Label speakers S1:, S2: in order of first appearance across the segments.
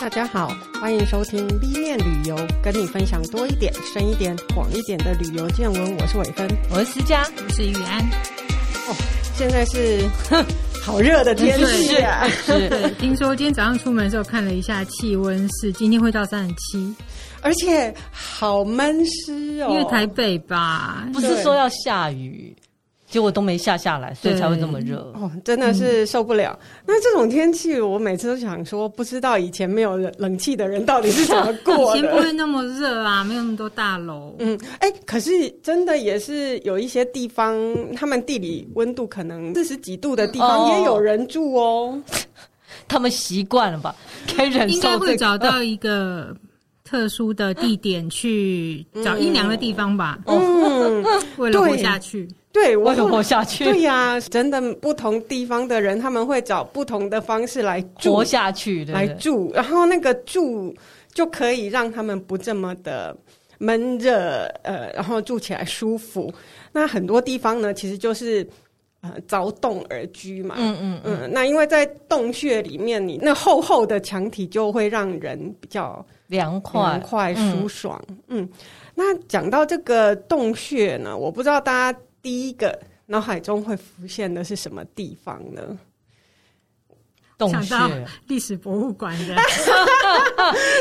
S1: 大家好，欢迎收听 B 面旅游，跟你分享多一点、深一点、广一点的旅游见闻。我是伟芬，
S2: 我是思佳，
S3: 我是玉安。
S1: 哦，现在是好热的天气啊！
S3: 是 听说今天早上出门的时候看了一下气温，是今天会到三十七，
S1: 而且好闷湿哦。
S3: 因为台北吧，
S2: 不是说要下雨。结果都没下下来，所以才会这么热
S1: 哦，真的是受不了。嗯、那这种天气，我每次都想说，不知道以前没有冷气的人到底是怎么过的。
S3: 以前不会那么热啊，没有那么多大楼。
S1: 嗯，哎、欸，可是真的也是有一些地方，他们地理温度可能四十几度的地方也有人住哦。哦
S2: 他们习惯了吧？可以忍受、这个。
S3: 应该会找到一个特殊的地点去找阴凉的地方吧。
S1: 嗯，
S3: 为了活下去。
S1: 对，我
S2: 怎么活下去？
S1: 对呀、啊，真的不同地方的人，他们会找不同的方式来
S2: 活下去，对对
S1: 来住，然后那个住就可以让他们不这么的闷热，呃，然后住起来舒服。那很多地方呢，其实就是呃凿洞而居嘛，嗯嗯嗯。那因为在洞穴里面，你那厚厚的墙体就会让人比较
S2: 凉快、
S1: 凉快、舒爽。嗯，嗯，那讲到这个洞穴呢，我不知道大家。第一个脑海中会浮现的是什么地方呢？
S2: 洞穴，
S3: 想到历史博物馆的，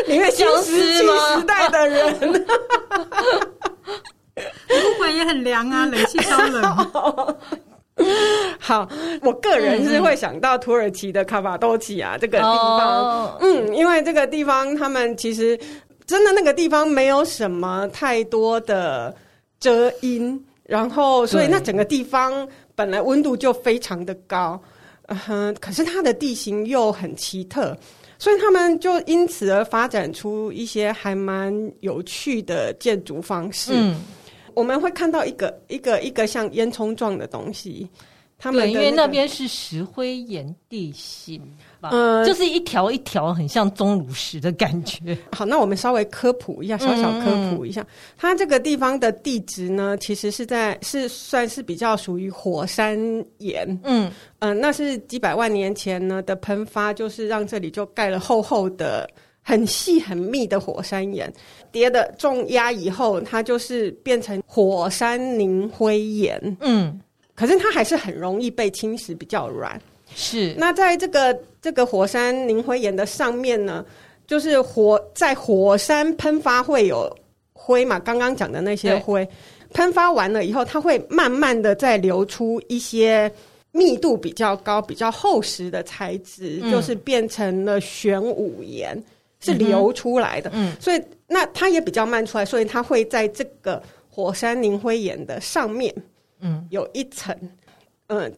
S1: 因为新石器时代的人，
S3: 博物馆也很凉啊，冷气超冷。
S1: 好，我个人是会想到土耳其的卡巴多奇亚这个地方，嗯，因为这个地方他们其实真的那个地方没有什么太多的遮阴。然后，所以那整个地方本来温度就非常的高，嗯哼，可是它的地形又很奇特，所以他们就因此而发展出一些还蛮有趣的建筑方式。嗯，我们会看到一个一个一个像烟囱状的东西，他们、那个、
S2: 因为那边是石灰岩地形。嗯，就是一条一条很像钟乳石的感觉。
S1: 好，那我们稍微科普一下，小小科普一下，嗯、它这个地方的地质呢，其实是在是算是比较属于火山岩。嗯嗯、呃，那是几百万年前呢的喷发，就是让这里就盖了厚厚的、很细很密的火山岩，叠的重压以后，它就是变成火山凝灰岩。嗯，可是它还是很容易被侵蚀，比较软。
S2: 是，
S1: 那在这个这个火山凝灰岩的上面呢，就是火在火山喷发会有灰嘛，刚刚讲的那些灰，喷发完了以后，它会慢慢的再流出一些密度比较高、比较厚实的材质，嗯、就是变成了玄武岩，是流出来的。嗯，所以那它也比较慢出来，所以它会在这个火山凝灰岩的上面，嗯，有一层。嗯，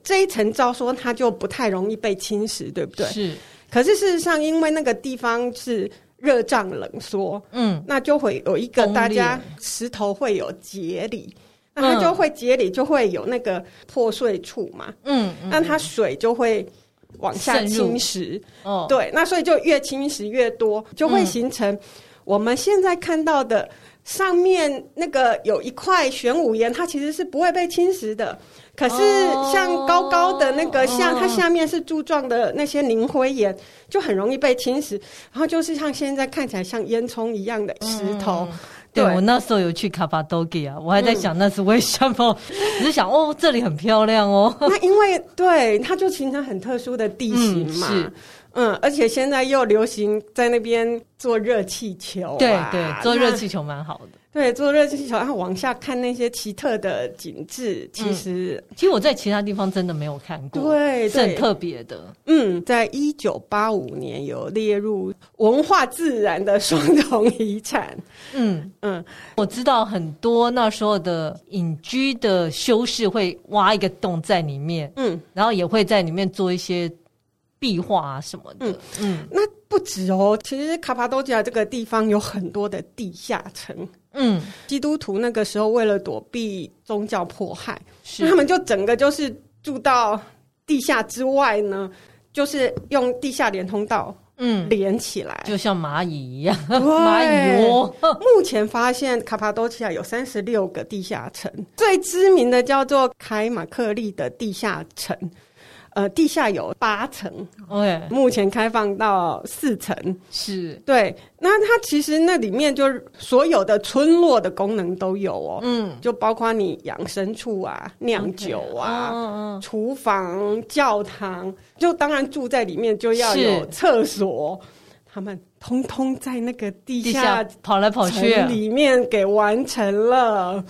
S1: 这一层照说它就不太容易被侵蚀，对不对？
S2: 是。
S1: 可是事实上，因为那个地方是热胀冷缩，嗯，那就会有一个大家石头会有节理，嗯、那它就会节理，就会有那个破碎处嘛，嗯，那它水就会往下侵蚀，哦，对，那所以就越侵蚀越多，就会形成我们现在看到的上面那个有一块玄武岩，它其实是不会被侵蚀的。可是像高高的那个，像它下面是柱状的那些凝灰岩，就很容易被侵蚀。然后就是像现在看起来像烟囱一样的石头。
S2: 对，我那时候有去卡巴多吉啊，我还在想那是为什么，只是想哦，这里很漂亮哦。
S1: 那因为对，它就形成很特殊的地形嘛。是，嗯，而且现在又流行在那边坐热气球。
S2: 对对，坐热气球蛮好的。
S1: 对，坐热气球，然后往下看那些奇特的景致，其实、嗯，
S2: 其实我在其他地方真的没有看过，
S1: 对，
S2: 是很特别的。
S1: 嗯，在一九八五年有列入文化自然的双重遗产。嗯嗯，
S2: 嗯我知道很多那时候的隐居的修士会挖一个洞在里面，嗯，然后也会在里面做一些壁画啊什么的。嗯，
S1: 嗯那不止哦，其实卡帕多奇亚这个地方有很多的地下城。嗯，基督徒那个时候为了躲避宗教迫害，是他们就整个就是住到地下之外呢，就是用地下连通道，嗯，连起来，
S2: 就像蚂蚁一样，对蚂蚁窝。
S1: 目前发现卡帕多奇亚有三十六个地下城，最知名的叫做凯马克利的地下城。呃，地下有八层
S2: ，OK，
S1: 目前开放到四层，
S2: 是
S1: 对。那它其实那里面就是所有的村落的功能都有哦，嗯，就包括你养牲畜啊、酿酒啊、okay, 厨房、教堂，就当然住在里面就要有厕所，他们通通在那个地下
S2: 跑来跑去
S1: 里面给完成了。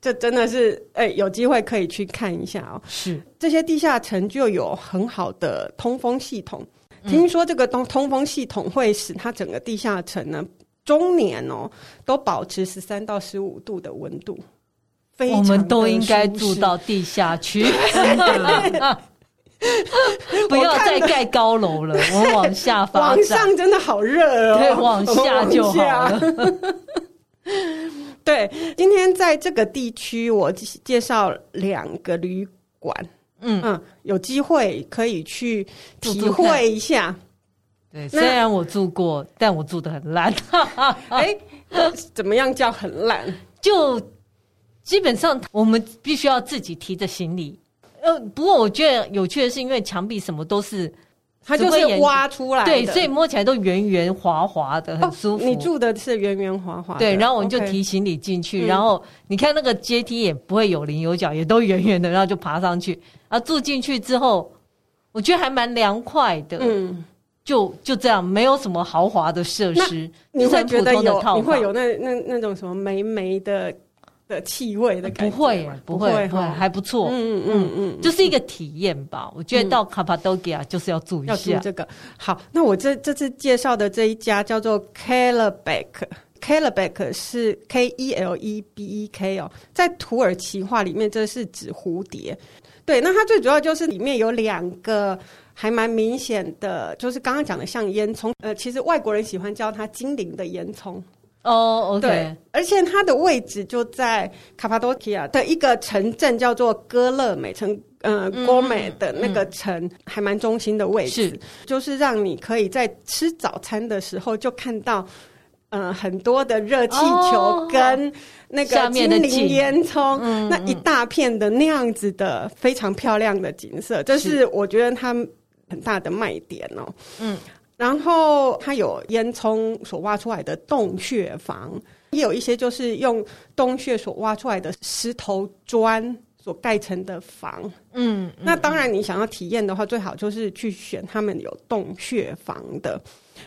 S1: 这真的是哎，有机会可以去看一下哦。
S2: 是
S1: 这些地下城就有很好的通风系统，嗯、听说这个通通风系统会使它整个地下城呢，中年哦都保持十三到十五度的温度。
S2: 我们都应该住到地下去，不要再盖高楼了，我们往下发展。
S1: 往上真的好热哦，
S2: 对，往下就好了。
S1: 对，今天在这个地区，我介绍两个旅馆，嗯嗯，有机会可以去体会一下。
S2: 对，虽然我住过，但我住的很烂。
S1: 哎，怎么样叫很烂？
S2: 就基本上我们必须要自己提着行李。呃，不过我觉得有趣的是，因为墙壁什么都是。
S1: 它就是挖出来的，
S2: 对，所以摸起来都圆圆滑滑的，很舒服。
S1: 哦，你住的是圆圆滑滑的，
S2: 对。然后我们就提行李进去.然后你看那个阶梯也不会有棱有角，也都圆圆的，然后就爬上去。然后住进去之后，我觉得还蛮凉快的。嗯，就就这样，没有什么豪华的设施，
S1: 你会觉得有，你会有那那那种什么霉霉的。的气味的感觉，
S2: 不会，不会，不会，还不错。嗯嗯嗯嗯，就是一个体验吧。我觉得到卡帕多吉亚就是要注意一下
S1: 这个。好，那我这这次介绍的这一家叫做 Kelebek，Kelebek 是 K E L E B E K 哦，在土耳其话里面这是指蝴蝶。对，那它最主要就是里面有两个还蛮明显的，就是刚刚讲的像烟囱。呃，其实外国人喜欢叫它精灵的烟囱。
S2: 哦、oh，OK，
S1: 对，而且它的位置就在卡帕多奇亚的一个城镇，叫做哥勒美城，呃，戈美的那个城，嗯、还蛮中心的位置，是，就是让你可以在吃早餐的时候就看到，呃，很多的热气球跟那个精灵烟囱，那一大片的那样子的非常漂亮的景。色，这是我觉得它很大的卖点哦，嗯。然后它有烟囱所挖出来的洞穴房，也有一些就是用洞穴所挖出来的石头砖所盖成的房。嗯，嗯，那当然你想要体验的话，最好就是去选他们有洞穴房的。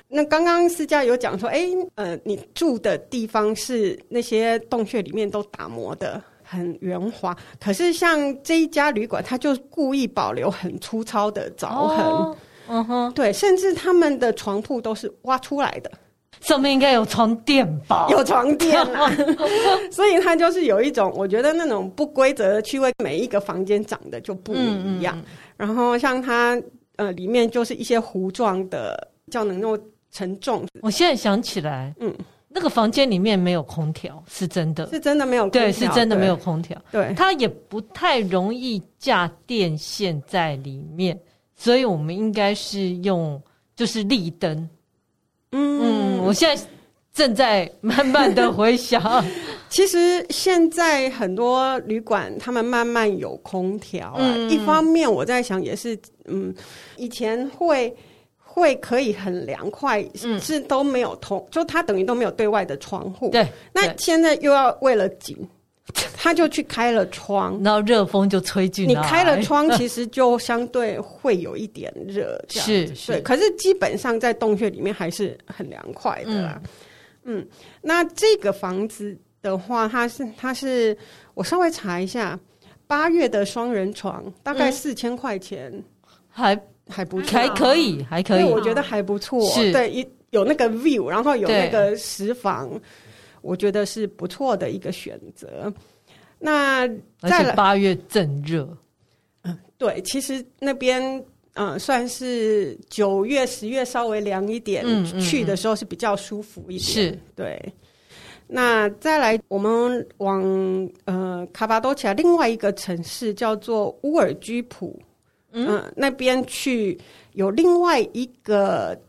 S1: 那刚刚思佳有讲说，哎，呃，你住的地方是那些洞穴里面都打磨的很圆滑，可是像这一家旅馆，它就故意保留很粗糙的凿痕。哦嗯哼，对，甚至他们的床铺都是挖出来的，
S2: 上面应该有床垫吧？
S1: 有床垫啊，所以它就是有一种，我觉得那种不规则的趣味，每一个房间长得就不一样。嗯嗯，然后像它呃，里面就是一些糊状的，较能够承重。
S2: 我现在想起来，嗯，那个房间里面没有空调，是真的，
S1: 是真的没有空调，
S2: 对，是真的没有空调。
S1: 对，
S2: 它也不太容易架电线在里面。所以我们应该是用就是立灯，嗯，嗯，我现在正在慢慢的回想，
S1: 其实现在很多旅馆他们慢慢有空调了。嗯，一方面我在想也是，嗯，以前会会可以很凉快，嗯，是都没有通，就它等于都没有对外的窗户，
S2: 对，
S1: 那现在又要为了紧。他就去开了窗，
S2: 然后热风就吹进来。
S1: 你开了窗，其实就相对会有一点热，
S2: 是是。
S1: 可是基本上在洞穴里面还是很凉快的啦。嗯，嗯，那这个房子的话，它是它是我稍微查一下，八月的双人床大概四千块钱，嗯、还还不错，
S2: 还可以，还可以，
S1: 我觉得还不错。是，对，有有那个 view，然后有那个石房。我觉得是不错的一个选择。那在
S2: 八月正热，
S1: 嗯，对，其实那边嗯算是九月、十月稍微凉一点，嗯嗯嗯，去的时候是比较舒服一点。
S2: 是，
S1: 对。那再来，我们往呃卡巴多奇亚另外一个城市叫做乌尔居普，嗯，呃，那边去有另外一个。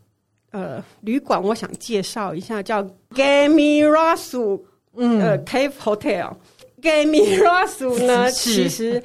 S1: 呃，旅馆我想介绍一下，叫 Gamirasu，嗯，呃，Cave Hotel。Gamirasu 呢，其实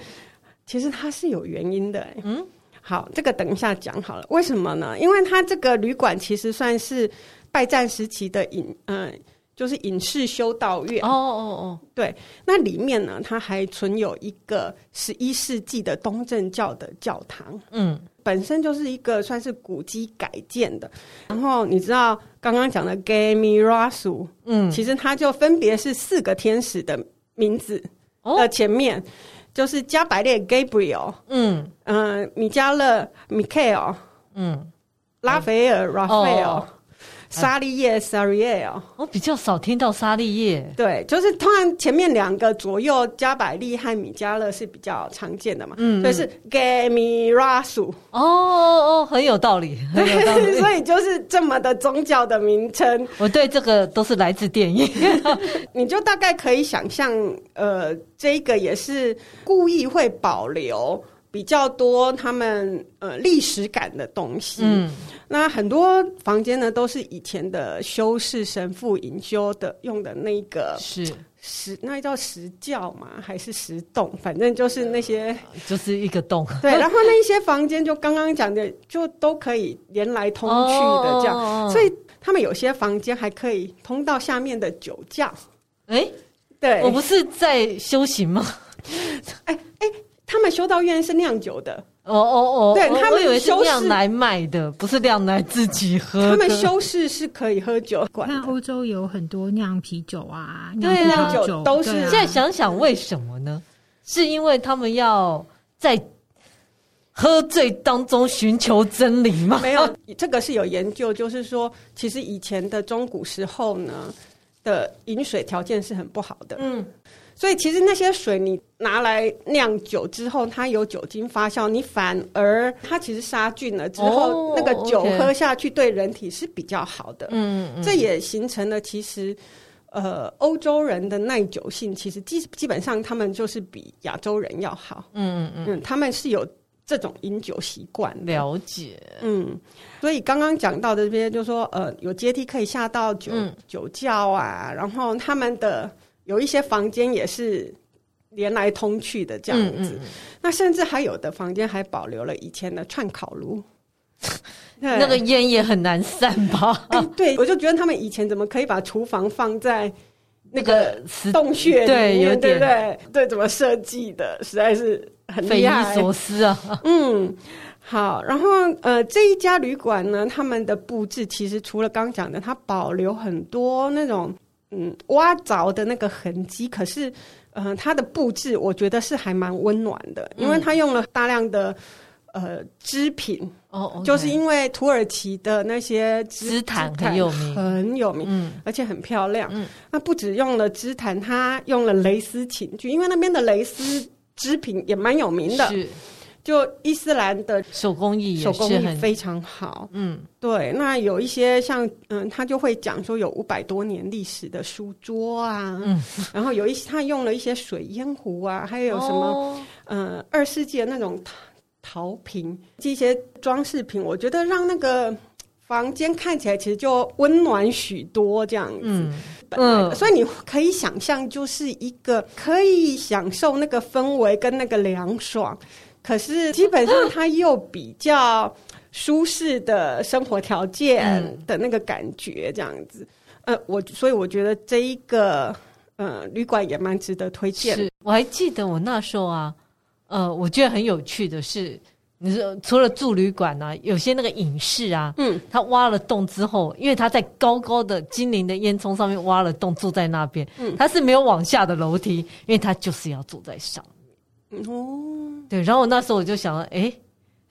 S1: 其实它是有原因的，嗯，好，这个等一下讲好了。为什么呢？因为它这个旅馆其实算是拜占时期的隐，嗯、呃，就是隐士修道院。
S2: 哦哦哦，
S1: 对。那里面呢，它还存有一个十一世纪的东正教的教堂。嗯，本身就是一个算是古迹改建的。然后你知道刚刚讲的 Gemayrasu，嗯，其实它就分别是四个天使的名字的前面。哦就是加百列 Gabriel，嗯嗯、呃，米迦勒 Michael，嗯，拉斐尔 Raphael。沙利叶 Sariel，
S2: 我比较少听到沙利叶。
S1: 对，就是通常前面两个左右加百利和米加勒是比较常见的嘛，嗯，所以是 Gamirasu。
S2: 哦哦，很有道理，很有道理。
S1: 所以就是这么的宗教的名称。
S2: 我对这个都是来自电影，
S1: 你就大概可以想象，呃，这个也是故意会保留比较多他们呃历史感的东西。嗯。那很多房间呢，都是以前的修士神父隐修的用的那个
S2: 是
S1: 石，那叫石窖嘛，还是石洞？反正就是那些，
S2: 就是一个洞。
S1: 对，然后那一些房间就刚刚讲的，就都可以连来通去的这样，哦、所以他们有些房间还可以通到下面的酒窖。
S2: 哎、欸，对，我不是在修行吗？
S1: 哎哎、欸欸，他们修道院是酿酒的。
S2: 哦哦哦，
S1: 对，他们
S2: 以为是酿来卖的，不是酿来自己喝。
S1: 他们修士是可以喝酒。
S3: 那欧洲有很多酿啤酒啊，
S2: 对啊，
S1: 酿酒都是。
S2: 现在想想为什么呢？是因为他们要在喝醉当中寻求真理吗？
S1: 没有，这个是有研究，就是说，其实以前的中古时候呢的饮水条件是很不好的。嗯。所以其实那些水你拿来酿酒之后，它有酒精发酵，你反而它其实杀菌了之后，那个酒喝下去对人体是比较好的。嗯嗯，这也形成了其实呃欧洲人的耐久性，其实基基本上他们就是比亚洲人要好。嗯嗯嗯，他们是有这种饮酒习惯。
S2: 了解。
S1: 嗯，所以刚刚讲到的这边就是说呃有阶梯可以下到酒、嗯、酒窖啊，然后他们的。有一些房间也是连来通去的这样子，嗯嗯、那甚至还有的房间还保留了以前的串烤炉，
S2: 那个烟也很难散吧？
S1: 哎，对，我就觉得他们以前怎么可以把厨房放在那个洞穴里面，
S2: 对，有点
S1: 对对，对，怎么设计的，实在是很，
S2: 匪夷所思啊。
S1: 嗯，好，然后呃，这一家旅馆呢，他们的布置其实除了刚讲的，它保留很多那种。嗯，挖凿的那个痕迹，可是，呃，它的布置我觉得是还蛮温暖的，因为它用了大量的呃织品哦，嗯、就是因为土耳其的那些织
S2: 毯很有名，
S1: 很有名，嗯，而且很漂亮。嗯，那不止用了织毯，它用了蕾丝寝具，因为那边的蕾丝织品也蛮有名的。是。就伊斯兰的
S2: 手工艺，
S1: 手工艺非常好。嗯，对。那有一些像，嗯，他就会讲说有五百多年历史的书桌啊，嗯，然后有一些他用了一些水烟壶啊，还有什么，哦、呃，二世纪的那种陶陶瓶，这些装饰品，我觉得让那个房间看起来其实就温暖许多这样子。嗯，嗯，所以你可以想象，就是一个可以享受那个氛围跟那个凉爽。可是基本上，它又比较舒适的生活条件的那个感觉，这样子。嗯、呃，我所以我觉得这一个呃旅馆也蛮值得推荐。
S2: 是，我还记得我那时候啊，呃，我觉得很有趣的是，你说除了住旅馆啊，有些那个影视啊，嗯，他挖了洞之后，因为他在高高的精灵的烟囱上面挖了洞，住在那边，嗯，他是没有往下的楼梯，因为他就是要住在上面。哦，对，然后我那时候我就想了，哎，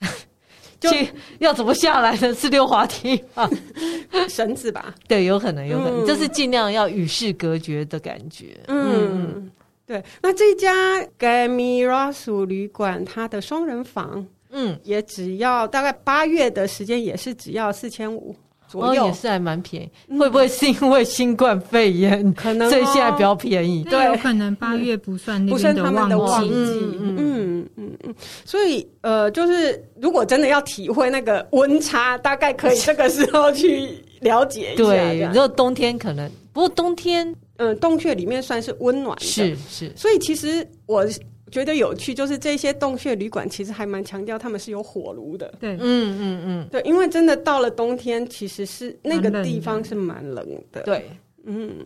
S2: 就要怎么下来呢？是溜滑梯啊，
S1: 绳子吧？
S2: 对，有可能，有可能，嗯、就是尽量要与世隔绝的感觉。嗯，
S1: 嗯对。那这家 Gemayrasu 旅馆，它的双人房，嗯，也只要大概八月的时间，也是只要四千五。
S2: 左右也是还蛮便宜，嗯、会不会是因为新冠肺炎？可能、哦，所以现在比较便宜。
S3: 对，有可能八月不算那边的旺季。
S1: 嗯嗯嗯嗯，所以呃，就是如果真的要体会那个温差，大概可以这个时候去了解一下。
S2: 对，然后冬天可能，不过冬天，
S1: 嗯，洞穴里面算是温暖的。
S2: 是是，
S1: 所以其实我觉得有趣，就是这些洞穴旅馆其实还蛮强调他们是有火炉的。
S3: 对，
S2: 嗯嗯嗯，
S1: 对，因为真的到了冬天，其实是那个地方是蛮冷的。
S2: 对，
S1: 嗯。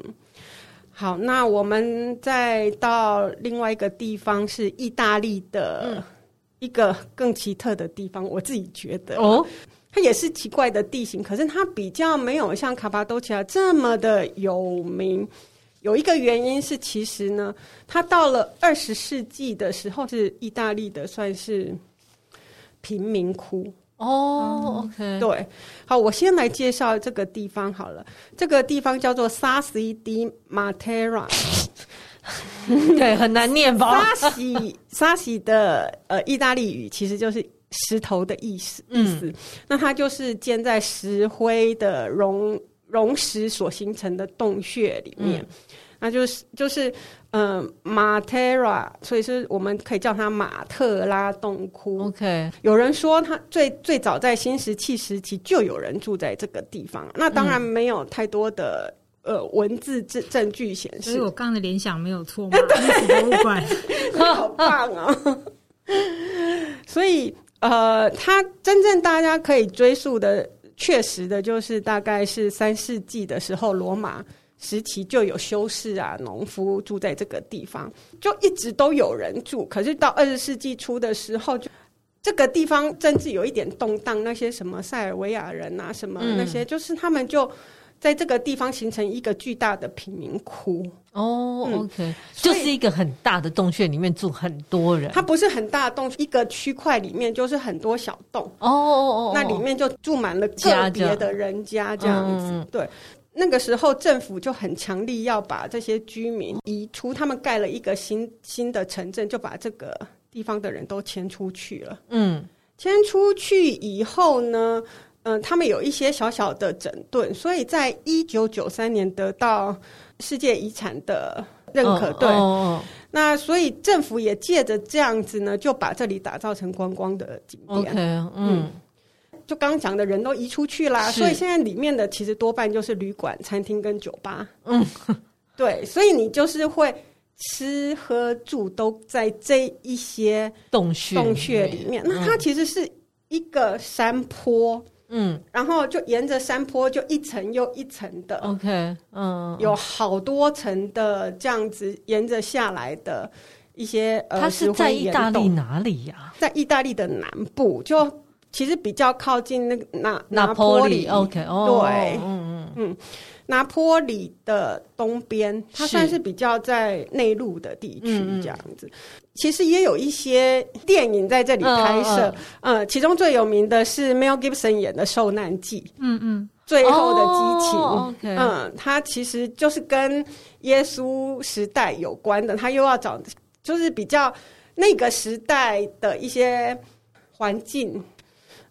S1: 好，那我们再到另外一个地方，是意大利的一个更奇特的地方。我自己觉得哦，它也是奇怪的地形，可是它比较没有像卡巴多奇亚这么的有名。有一个原因是，其实呢，它到了二十世纪的时候，是意大利的算是贫民窟。
S2: 哦、oh，OK，
S1: 对，好，我先来介绍这个地方好了。这个地方叫做 Sassi di Matera，
S2: 对，很难念吧
S1: ？Sassi，Sassi 的呃意大利语其实就是石头的意思，意思。嗯、那它就是建在石灰的溶溶石所形成的洞穴里面。嗯那就是就是嗯，马特拉，所以是我们可以叫它马特拉洞窟。
S2: OK，
S1: 有人说它最最早在新石器时期就有人住在这个地方，那当然没有太多的、嗯、呃文字证证据显示。
S3: 所以我刚刚的联想没有错吗？博物馆，
S1: 好棒啊！所以呃，它真正大家可以追溯的，确实的就是大概是三世纪的时候，罗马。时期就有修士啊、农夫住在这个地方，就一直都有人住。可是到二十世纪初的时候，就这个地方政治有一点动荡，那些什么塞尔维亚人啊，什么那些，嗯、就是他们就在这个地方形成一个巨大的贫民窟。
S2: 哦、嗯、，OK，就是一个很大的洞穴里面住很多人。
S1: 它不是很大的洞，一个区块里面就是很多小洞。
S2: 哦哦哦，
S1: 那里面就住满了个别的人家这样子，嗯、对。那个时候，政府就很强力要把这些居民移出，他们盖了一个新新的城镇，就把这个地方的人都迁出去了。嗯，迁出去以后呢，嗯、呃，他们有一些小小的整顿，所以在一九九三年得到世界遗产的认可。对，哦哦、那所以政府也借着这样子呢，就把这里打造成观光的景点。
S2: OK，嗯。嗯
S1: 就刚刚讲的人都移出去啦，所以现在里面的其实多半就是旅馆、餐厅跟酒吧。嗯，对，所以你就是会吃喝住都在这一些
S2: 洞穴
S1: 洞穴里面。那它其实是一个山坡，嗯，然后就沿着山坡就一层又一层的。
S2: OK，嗯，
S1: 有好多层的这样子沿着下来的一些呃，
S2: 它是在意大利哪里呀？
S1: 在意大利的南部就。其实比较靠近那个拿
S2: 拿坡里，OK，哦，
S1: 对，嗯嗯嗯，拿坡里的东边，它算是比较在内陆的地区这样子。其实也有一些电影在这里拍摄，嗯，其中最有名的是 Mel Gibson 演的《受难记》，嗯嗯，最后的激情。嗯，它其实就是跟耶稣时代有关的，他又要找就是比较那个时代的一些环境。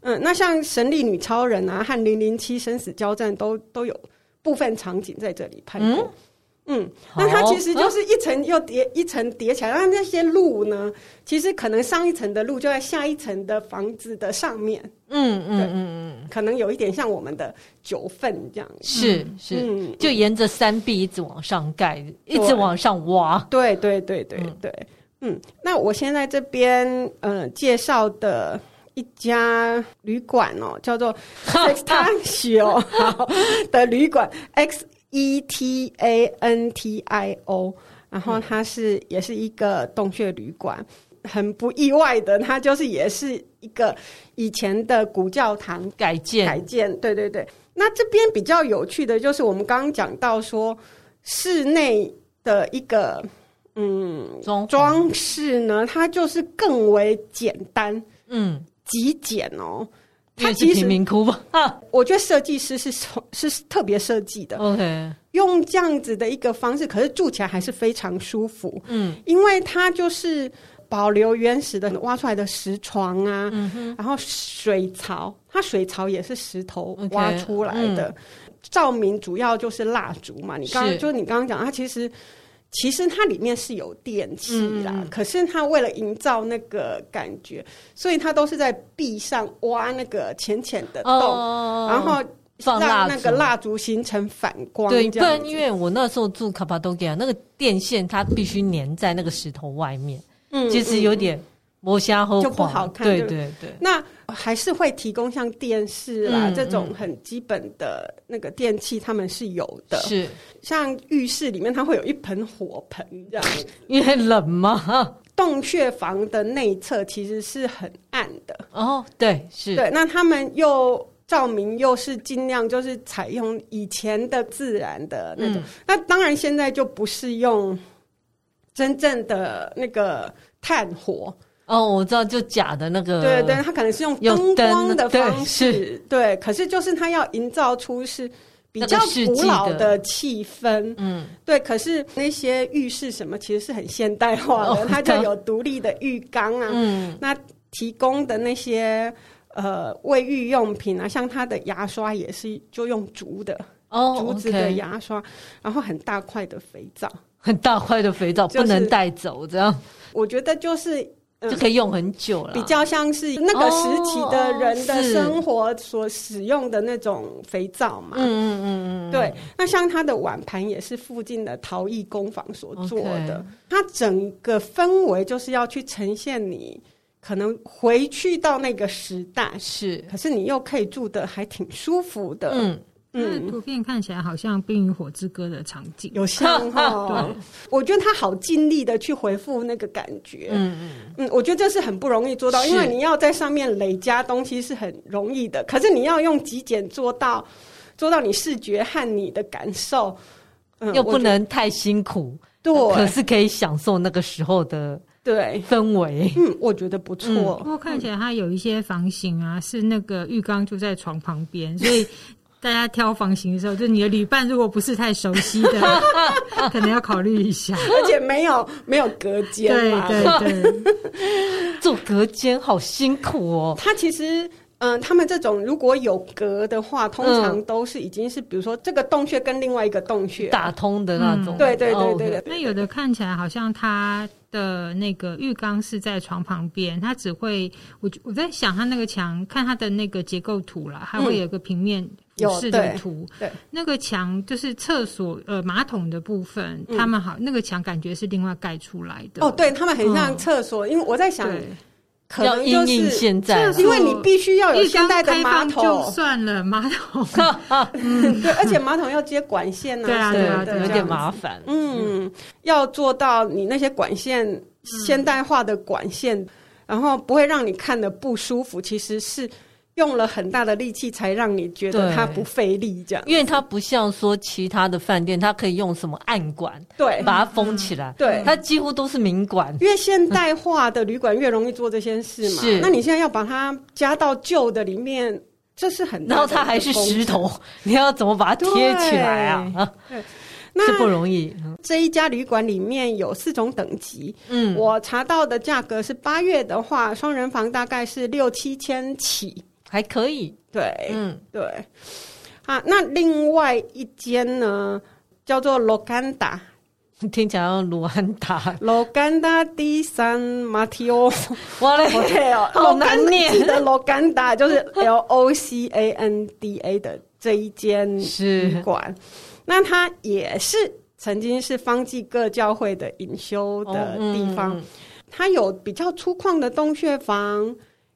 S1: 嗯，那像《神力女超人》啊，和《零零七生死交战》都都有部分场景在这里拍过。嗯，嗯，那它其实就是一层又叠一层叠起来，那那些路呢，其实可能上一层的路就在下一层的房子的上面。嗯嗯嗯嗯，可能有一点像我们的九份这样。
S2: 是是，嗯，就沿着山壁一直往上盖，一直往上挖。
S1: 对对对对对，对，嗯，那我现在这边呃介绍的。一家旅馆哦，叫做 Xtantio 的旅馆，X E T A N T I O，然后它是也是一个洞穴旅馆，很不意外的，它就是也是一个以前的古教堂
S2: 改建
S1: 改建，对对对。那这边比较有趣的就是我们刚刚讲到说室内的一个嗯装装饰呢，它就是更为简单，嗯。极简哦，
S2: 它其实贫民窟吧？
S1: 啊我觉得设计师是是是特别设计的。OK，用这样子的一个方式，可是住起来还是非常舒服。嗯，因为它就是保留原始的挖出来的石床啊，嗯、然后水槽，它水槽也是石头挖出来的。Okay, 嗯、照明主要就是蜡烛嘛。你刚就是你刚刚讲，它其实。其实它里面是有电器啦，嗯、可是它为了营造那个感觉，所以它都是在壁上挖那个浅浅的洞，哦、然后让那个蜡烛形成反光。对，不
S2: 然因为我那时候住卡帕多吉亚，那个电线它必须粘在那个石头外面，嗯，其实有点磨瞎后
S1: 就不好看。
S2: 对对对，
S1: 那还是会提供像电视啦、嗯、这种很基本的那个电器，他们是有的。
S2: 是
S1: 像浴室里面，它会有一盆火盆这样，
S2: 因为冷吗？
S1: 洞穴房的内侧其实是很暗的。
S2: 哦，对，是
S1: 对。那他们又。照明又是尽量就是采用以前的自然的那种，嗯、那当然现在就不是用真正的那个炭火
S2: 哦，我知道就假的那个，
S1: 对对，它可能是用灯光的方式，对，可是就是它要营造出是比较古老的气氛，嗯，对，可是那些浴室什么其实是很现代化的，哦、它就有独立的浴缸啊，嗯，那提供的那些。呃，卫浴用品啊，像它的牙刷也是就用竹的哦，竹子的牙刷、然后很大块的肥皂，
S2: 很大块的肥皂、就是、不能带走，这样。
S1: 我觉得就是、
S2: 嗯、就可以用很久了，
S1: 比较像是那个时期的人的生活所使用的那种肥皂嘛，嗯嗯嗯嗯，对。那像它的碗盘也是附近的陶艺工坊所做的、它整个氛围就是要去呈现你。可能回去到那个时代
S2: 是，
S1: 可是你又可以住的还挺舒服的。嗯
S3: 嗯，图片看起来好像《冰与火之歌》的场景，
S1: 有像哈。对，我觉得他好尽力的去回复那个感觉。嗯嗯嗯，我觉得这是很不容易做到，因为你要在上面累加东西是很容易的，可是你要用极简做到做到你视觉和你的感受，
S2: 嗯、又不能太辛苦。对，可是可以享受那个时候的。
S1: 对
S2: 氛围，
S1: 嗯，我觉得不错。不过、
S3: 嗯、看起来它有一些房型啊，是那个浴缸就在床旁边，所以大家挑房型的时候，就你的旅伴如果不是太熟悉的，可能要考虑一下。
S1: 而且没有没有隔间，
S3: 对对对，
S2: 做隔间好辛苦哦。
S1: 他其实。嗯，他们这种如果有隔的话，通常都是已经是，比如说这个洞穴跟另外一个洞穴
S2: 打通的那种。
S1: 对对对对对。
S3: 那有的看起来好像它的那个浴缸是在床旁边，它只会我我在想它那个墙，看它的那个结构图啦，还会有个平面有视的图。对，那个墙就是厕所呃马桶的部分，他们好那个墙感觉是另外盖出来的。
S1: 哦，对他们很像厕所，因为我在想。可能
S2: 就是现在，
S1: 因为你必须要有现代的马桶，
S3: 就算了马桶，
S1: 嗯，对，而且马桶要接管线呢，
S3: 对啊，对啊，
S2: 有点麻烦。
S1: 嗯，要做到你那些管线现代化的管线，然后不会让你看的不舒服，其实是。用了很大的力气才让你觉得它不费力，这样，
S2: 因为它不像说其他的饭店，它可以用什么暗管，
S1: 对，
S2: 把它封起来，
S1: 对，
S2: 它几乎都是明管。
S1: 越现代化的旅馆越容易做这些事嘛，是。那你现在要把它加到旧的里面，这是很大的，
S2: 然后它还是石头，你要怎么把它贴起来啊？对，那是不容易。
S1: 这一家旅馆里面有四种等级，嗯，我查到的价格是八月的话，双人房大概是六七千起。
S2: 还可以，
S1: 对，嗯，对，啊，那另外一间呢，叫做罗甘达，
S2: 听起来像卢安达，
S1: 罗甘达第三马提欧，
S2: 哇嘞，hotel，好难念。
S1: 的罗甘达就是 L O C A N D A 的这一间旅馆，那它也是曾经是方济各教会的隐修的地方，哦嗯、它有比较粗犷的洞穴房。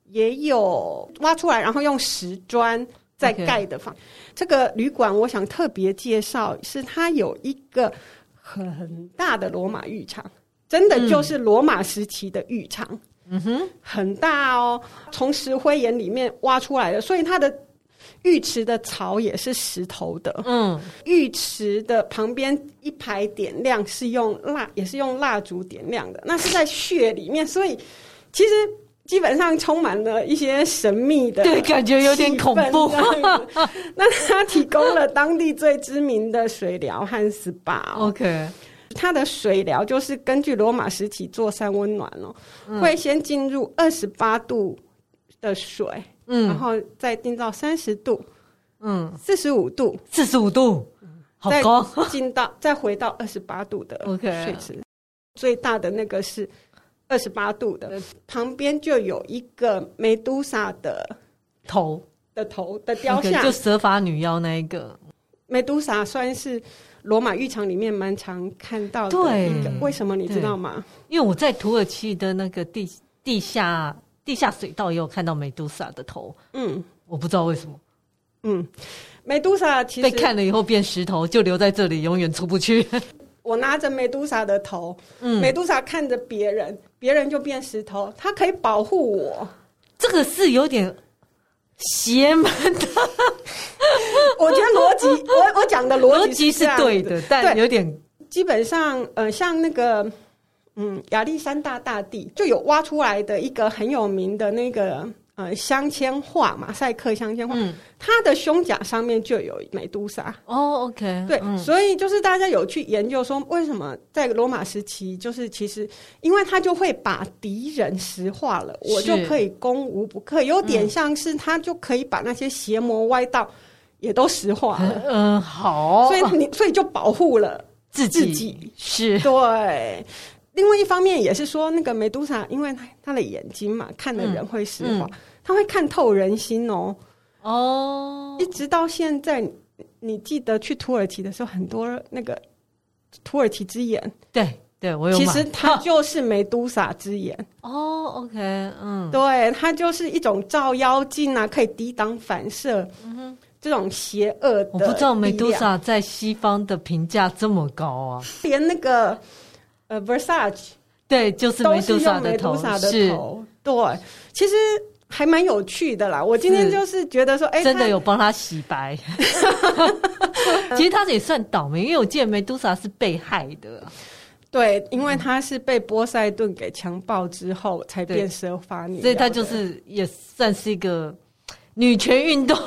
S1: 也有挖出来，然后用石砖再盖的房。这个旅馆，我想特别介绍，是它有一个很大的罗马浴场，真的就是罗马时期的浴场。嗯哼，很大哦，从石灰岩里面挖出来的，所以它的浴池的槽也是石头的。嗯，浴池的旁边一排点亮是用蜡，也是用蜡烛点亮的，那是在穴里面，所以其实。基本上充满了一些神秘的，
S2: 对，感觉有点恐怖。
S1: 那他提供了当地最知名的水疗和 SPA。OK，它的水疗就是根据罗马时期做三温暖哦，嗯、会先进入二十八度的水，嗯，然后再进到三十度，嗯，四十五度，
S2: 四十五度，好高，
S1: 进到再回到二十八度的水池，Okay. 最大的那个是。二十八度的旁边就有一个梅杜莎的头的头的雕像，
S2: 就蛇发女妖那一个。
S1: 梅杜莎算是罗马浴场里面蛮常看到的一个。对为什么你知道吗？
S2: 因为我在土耳其的那个地地下地下水道也有看到美杜莎的头。嗯，我不知道为什么。
S1: 嗯，美杜莎其实
S2: 被看了以后变石头，就留在这里，永远出不去。
S1: 我拿着美杜莎的头，嗯，美杜莎看着别人，别人就变石头，它可以保护我。
S2: 这个是有点邪门的。
S1: 我觉得逻辑，我我讲的逻辑
S2: 是对的，但有点
S1: 基本上，呃，像那个，嗯，亚历山大大帝就有挖出来的一个很有名的那个。呃，镶嵌画，马赛克镶嵌画，嗯、它的胸甲上面就有美杜莎。
S2: 哦，OK，
S1: 对，嗯、所以就是大家有去研究说，为什么在罗马时期，就是其实因为他就会把敌人石化了，我就可以攻无不克，有点像是他就可以把那些邪魔歪道也都石化了。
S2: 嗯、呃，好，
S1: 所以你所以就保护了自己，
S2: 自己是
S1: 对。另外一方面也是说，那个美杜莎，因为他他的眼睛嘛，看的人会石化，他、嗯嗯、会看透人心哦。哦，一直到现在，你记得去土耳其的时候，很多那个土耳其之眼，
S2: 对对，我有。
S1: 其实它就是美杜莎之眼。
S2: 哦，OK，嗯，
S1: 对，它就是一种照妖镜啊，可以抵挡反射，嗯哼，这种邪恶的。
S2: 我不知道美杜莎在西方的评价这么高啊，
S1: 连那个。呃，Versace
S2: 对，就是美杜莎的头，
S1: 是，对，其实还蛮有趣的啦。我今天就是觉得说，哎，
S2: 真的有帮他洗白。其实他也算倒霉，因为我记得美杜莎是被害的。
S1: 对，因为他是被波塞顿给强暴之后才变蛇发女，
S2: 所以他就是也算是一个女权运动。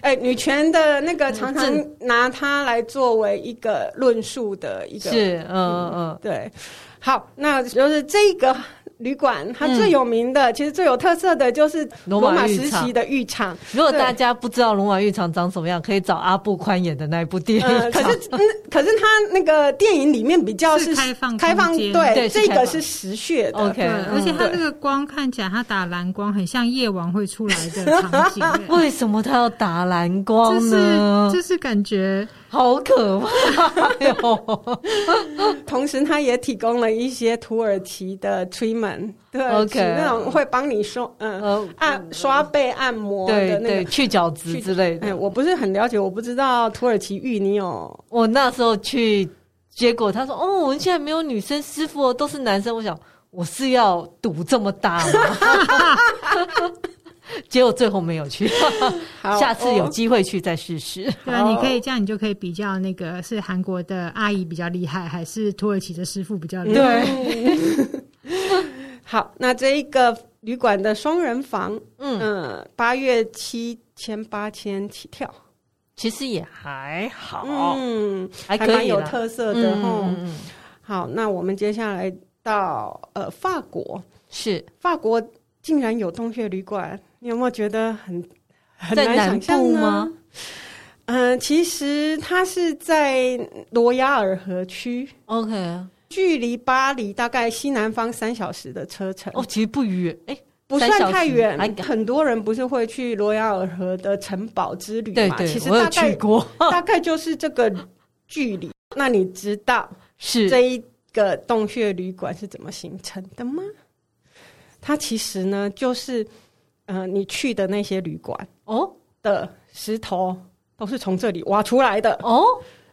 S1: 哎，女权的那个常常拿它来作为一个论述的一个，
S2: 是，嗯嗯，嗯
S1: 对。好，那就是这个。旅馆它最有名的，嗯、其实最有特色的就是罗马时期的浴场。
S2: 如果大家不知道罗马浴场长什么样，可以找阿布宽演的那一部电影。
S1: 呃、可是，嗯，可是他那个电影里面比较是开放，开放对，对这个是实穴的。
S3: OK，而且它那个光看起来，它打蓝光很像夜晚会出来的场景。
S2: 为什么他要打蓝光呢？
S3: 就是、就是感觉。
S2: 好可怕哟！
S1: 同时，他也提供了一些土耳其的 treatment，对，Okay. 那种会帮你刷，嗯，呃、按刷背按摩的那个
S2: 对对去角质之类的。
S1: 哎，我不是很了解，我不知道土耳其浴你有。
S2: 我那时候去，结果他说：“哦，我们现在没有女生师傅，都是男生。”我想，我是要赌这么大吗？结果最后没有去，好下次有机会去再试试。
S3: 对啊，你可以这样，你就可以比较那个是韩国的阿姨比较厉害，还是土耳其的师傅比较厉害？
S1: 对。好，那这一个旅馆的双人房，嗯，八月七千八千起跳，
S2: 其实也还好，
S1: 嗯，还可以，有特色的哈。嗯、好，那我们接下来到呃法国，
S2: 是。
S1: 法国竟然有洞穴旅馆。你有没有觉得很很难想象吗？嗯、呃，其实它是在罗亚尔河区
S2: ，OK，
S1: 距离巴黎大概西南方三小时的车程。
S2: 哦，其实不远，哎，
S1: 不算太远。很多人不是会去罗亚尔河的城堡之旅嘛？
S2: 对对，
S1: 其实大概
S2: 去过，
S1: 大概就是这个距离。那你知道是这一个洞穴旅馆是怎么形成的吗？它其实呢，就是。嗯、呃，你去的那些旅馆哦的石头都是从这里挖出来的
S2: 哦。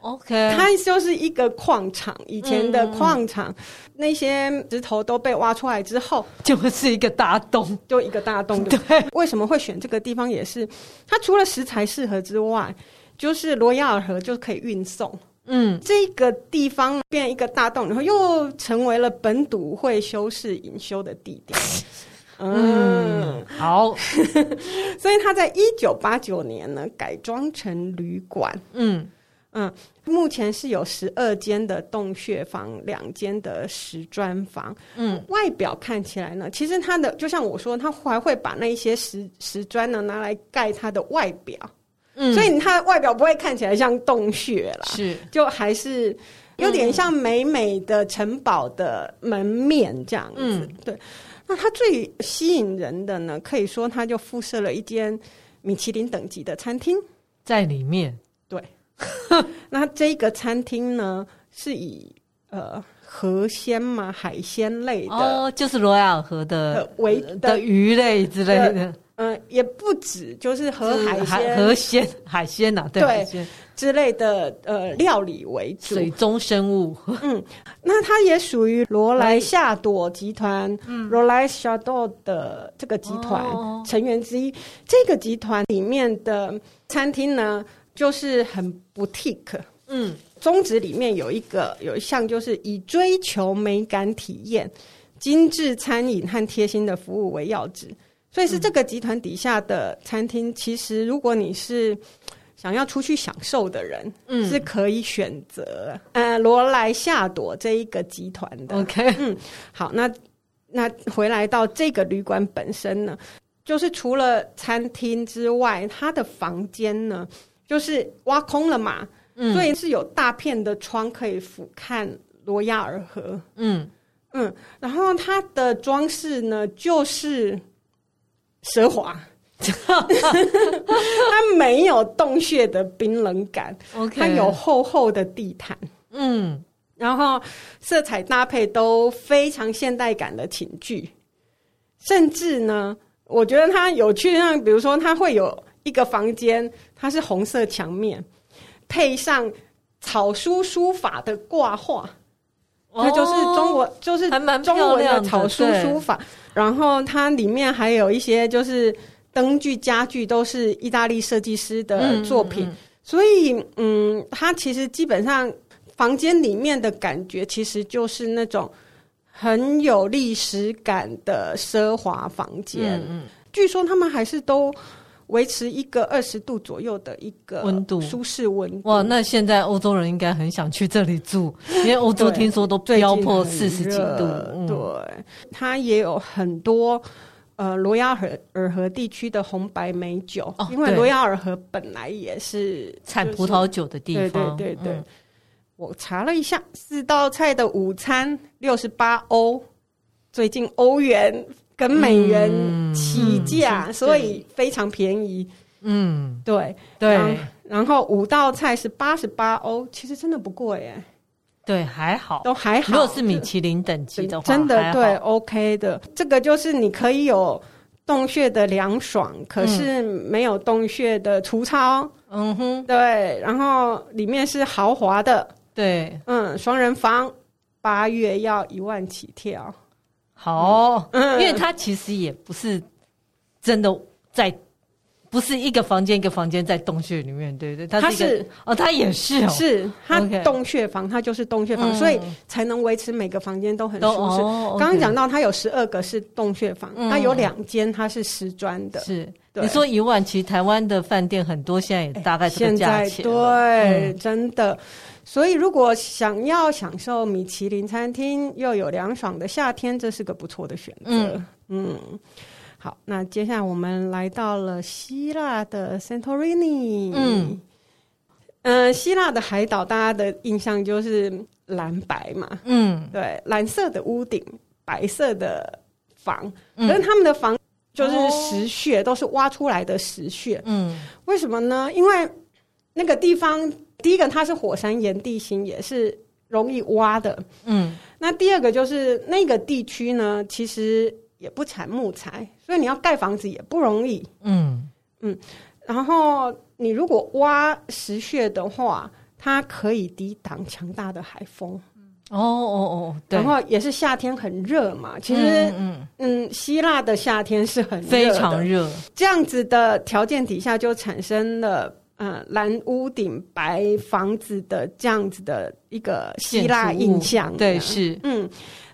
S2: OK，
S1: 它就是一个矿场，以前的矿场，嗯、那些石头都被挖出来之后，
S2: 就是一个大洞，
S1: 就一个大洞。对，为什么会选这个地方？也是它除了食材适合之外，就是罗亚尔河就可以运送。嗯，这个地方变一个大洞，然后又成为了本笃会修士隐修的地点。
S2: 嗯，好，
S1: 所以他在一九八九年呢改装成旅馆。嗯嗯，目前是有十二间的洞穴房，两间的石砖房。嗯，外表看起来呢，其实它的就像我说，他还会把那一些石石砖呢拿来盖它的外表。嗯，所以它外表不会看起来像洞穴啦，
S2: 是
S1: 就还是有点像美美的城堡的门面这样子。嗯，对。那它最吸引人的呢，可以说它就附设了一间米其林等级的餐厅
S2: 在里面。
S1: 对，那这个餐厅呢，是以呃河鲜嘛，海鲜类的，
S2: 哦，就是罗亚尔河的
S1: 为
S2: 的，的鱼类之类的。
S1: 嗯，也不止，就是和海鲜、
S2: 河鲜、海鲜呐，对，
S1: 对之类的呃料理为主，
S2: 水中生物。
S1: 嗯，那它也属于罗莱夏朵集团，嗯，罗莱夏朵的这个集团成员之一。这个集团里面的餐厅呢，就是很 boutique，嗯，宗旨里面有一个有一项就是以追求美感体验、精致餐饮和贴心的服务为要旨。所以是这个集团底下的餐厅，嗯、其实如果你是想要出去享受的人，嗯，是可以选择呃罗莱夏朵这一个集团的。
S2: OK，
S1: 嗯，好，那那回来到这个旅馆本身呢，就是除了餐厅之外，它的房间呢就是挖空了嘛，嗯，所以是有大片的窗可以俯瞰罗亚尔河，嗯。嗯，然后它的装饰呢就是。奢华，它没有洞穴的冰冷感。OK，它有厚厚的地毯，嗯，然后色彩搭配都非常现代感的寝具，甚至呢，我觉得它有趣，像比如说，它会有一个房间，它是红色墙面，配上草书书法的挂画。它就是中国，哦、就是中文的草书书法，然后它里面还有一些就是灯具家具，都是意大利设计师的作品，嗯嗯嗯，所以嗯，它其实基本上房间里面的感觉其实就是那种很有历史感的奢华房间。嗯嗯，据说他们还是都。维持一个二十度左右的一个温度，舒适温度。
S2: 哇，那现在欧洲人应该很想去这里住，因为欧洲听说都飙破四十几度。嗯、
S1: 对，它也有很多呃罗亚尔河地区的红白美酒，哦、因为罗亚尔河本来也是、就是、
S2: 产葡萄酒的地方。
S1: 对对对对，嗯、我查了一下，四道菜的午餐六十八欧，最近欧元。跟美元起价，嗯、所以非常便宜。嗯，对对。然后五道菜是八十八欧，其实真的不贵耶。
S2: 对，还好，
S1: 都还好。
S2: 如果是米其林等级的话，
S1: 真的对，OK 的。这个就是你可以有洞穴的凉爽，可是没有洞穴的粗糙。嗯哼，对。然后里面是豪华的，
S2: 对，
S1: 嗯，双人房，八月要一万起跳。
S2: 好，嗯，因为它其实也不是真的在，不是一个房间一个房间在洞穴里面，对对，它是，是。哦，它也是哦，
S1: 是它洞穴房，它就是洞穴房，嗯、所以才能维持每个房间都很舒适。哦、刚刚讲到它有十二个是洞穴房，嗯、它有两间它是石砖的，
S2: 是。对你说一万，其实台湾的饭店很多现在也大概这个价钱，
S1: 对，嗯、真的。所以，如果想要享受米其林餐厅又有凉爽的夏天，这是个不错的选择。嗯，嗯，好，那接下来我们来到了希腊的 Santorini。嗯，呃，希腊的海岛，大家的印象就是蓝白嘛。嗯，对，蓝色的屋顶，白色的房，可是他们的房就是石穴，哦、都是挖出来的石穴。嗯，为什么呢？因为那个地方。第一个，它是火山岩地形，也是容易挖的。嗯，那第二个就是那个地区呢，其实也不产木材，所以你要盖房子也不容易。嗯嗯，然后你如果挖石穴的话，它可以抵挡强大的海风。哦哦哦，对。然后也是夏天很热嘛，其实嗯嗯，嗯，希腊的夏天是很热，
S2: 非常热。
S1: 这样子的条件底下，就产生了。嗯，蓝屋顶白房子的这样子的一个希腊印象，
S2: 对，是，
S1: 嗯，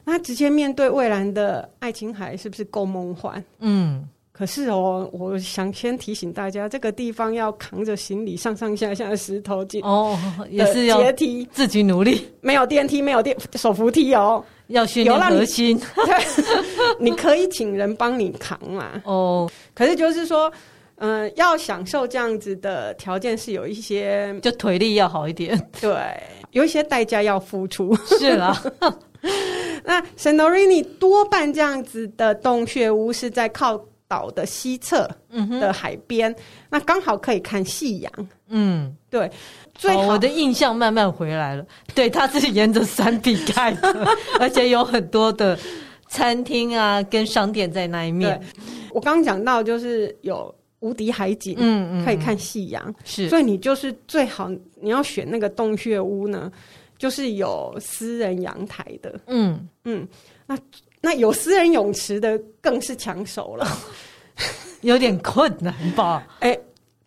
S1: 那直接面对蔚蓝的爱琴海，是不是够梦幻？嗯，可是哦，我想先提醒大家，这个地方要扛着行李上上下下的石头进
S2: 哦，也是要阶梯，自己努力，
S1: 没有电梯，没有电手扶梯哦，
S2: 要训练核心，
S1: 对，你可以请人帮你扛嘛，哦，可是就是说。嗯、呃，要享受这样子的条件是有一些，
S2: 就腿力要好一点，
S1: 对，有一些代价要付出。
S2: 是啦，
S1: 那 Santorini 多半这样子的洞穴屋是在靠岛的西侧的海边，嗯、那刚好可以看夕阳。嗯，对。最好、
S2: 哦、我的印象慢慢回来了。对，它是沿着山壁盖的，而且有很多的餐厅啊，跟商店在那一面。
S1: 我刚刚讲到，就是有无敌海景，嗯嗯，可以看夕阳。是，所以你就是最好你要选那个洞穴屋呢，就是有私人阳台的。嗯嗯，那。那有私人泳池的更是抢手了，
S2: 有点困难吧？
S1: 哎、欸，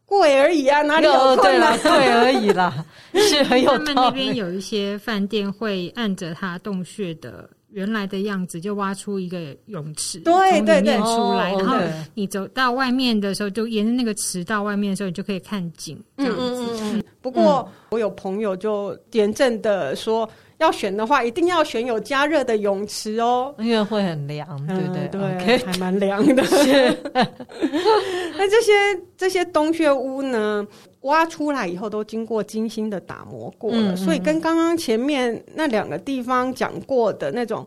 S1: 贵而已啊，哪里有困难？
S2: 贵而已啦，是很有道理。
S3: 他们那边有一些饭店会按着它洞穴的原来的样子，就挖出一个泳池，
S1: 对对对，
S3: 出来，然后你走到外面的时候，就沿着那个池到外面的时候，你就可以看景，这样子。嗯嗯嗯。
S1: 不过我有朋友就严正的说。要选的话，一定要选有加热的泳池哦，
S2: 因为会很凉，对对
S1: 对，okay 还蛮凉的。是，那这些这些洞穴屋呢，挖出来以后都经过精心的打磨过了，嗯嗯，所以跟刚刚前面那两个地方讲过的那种，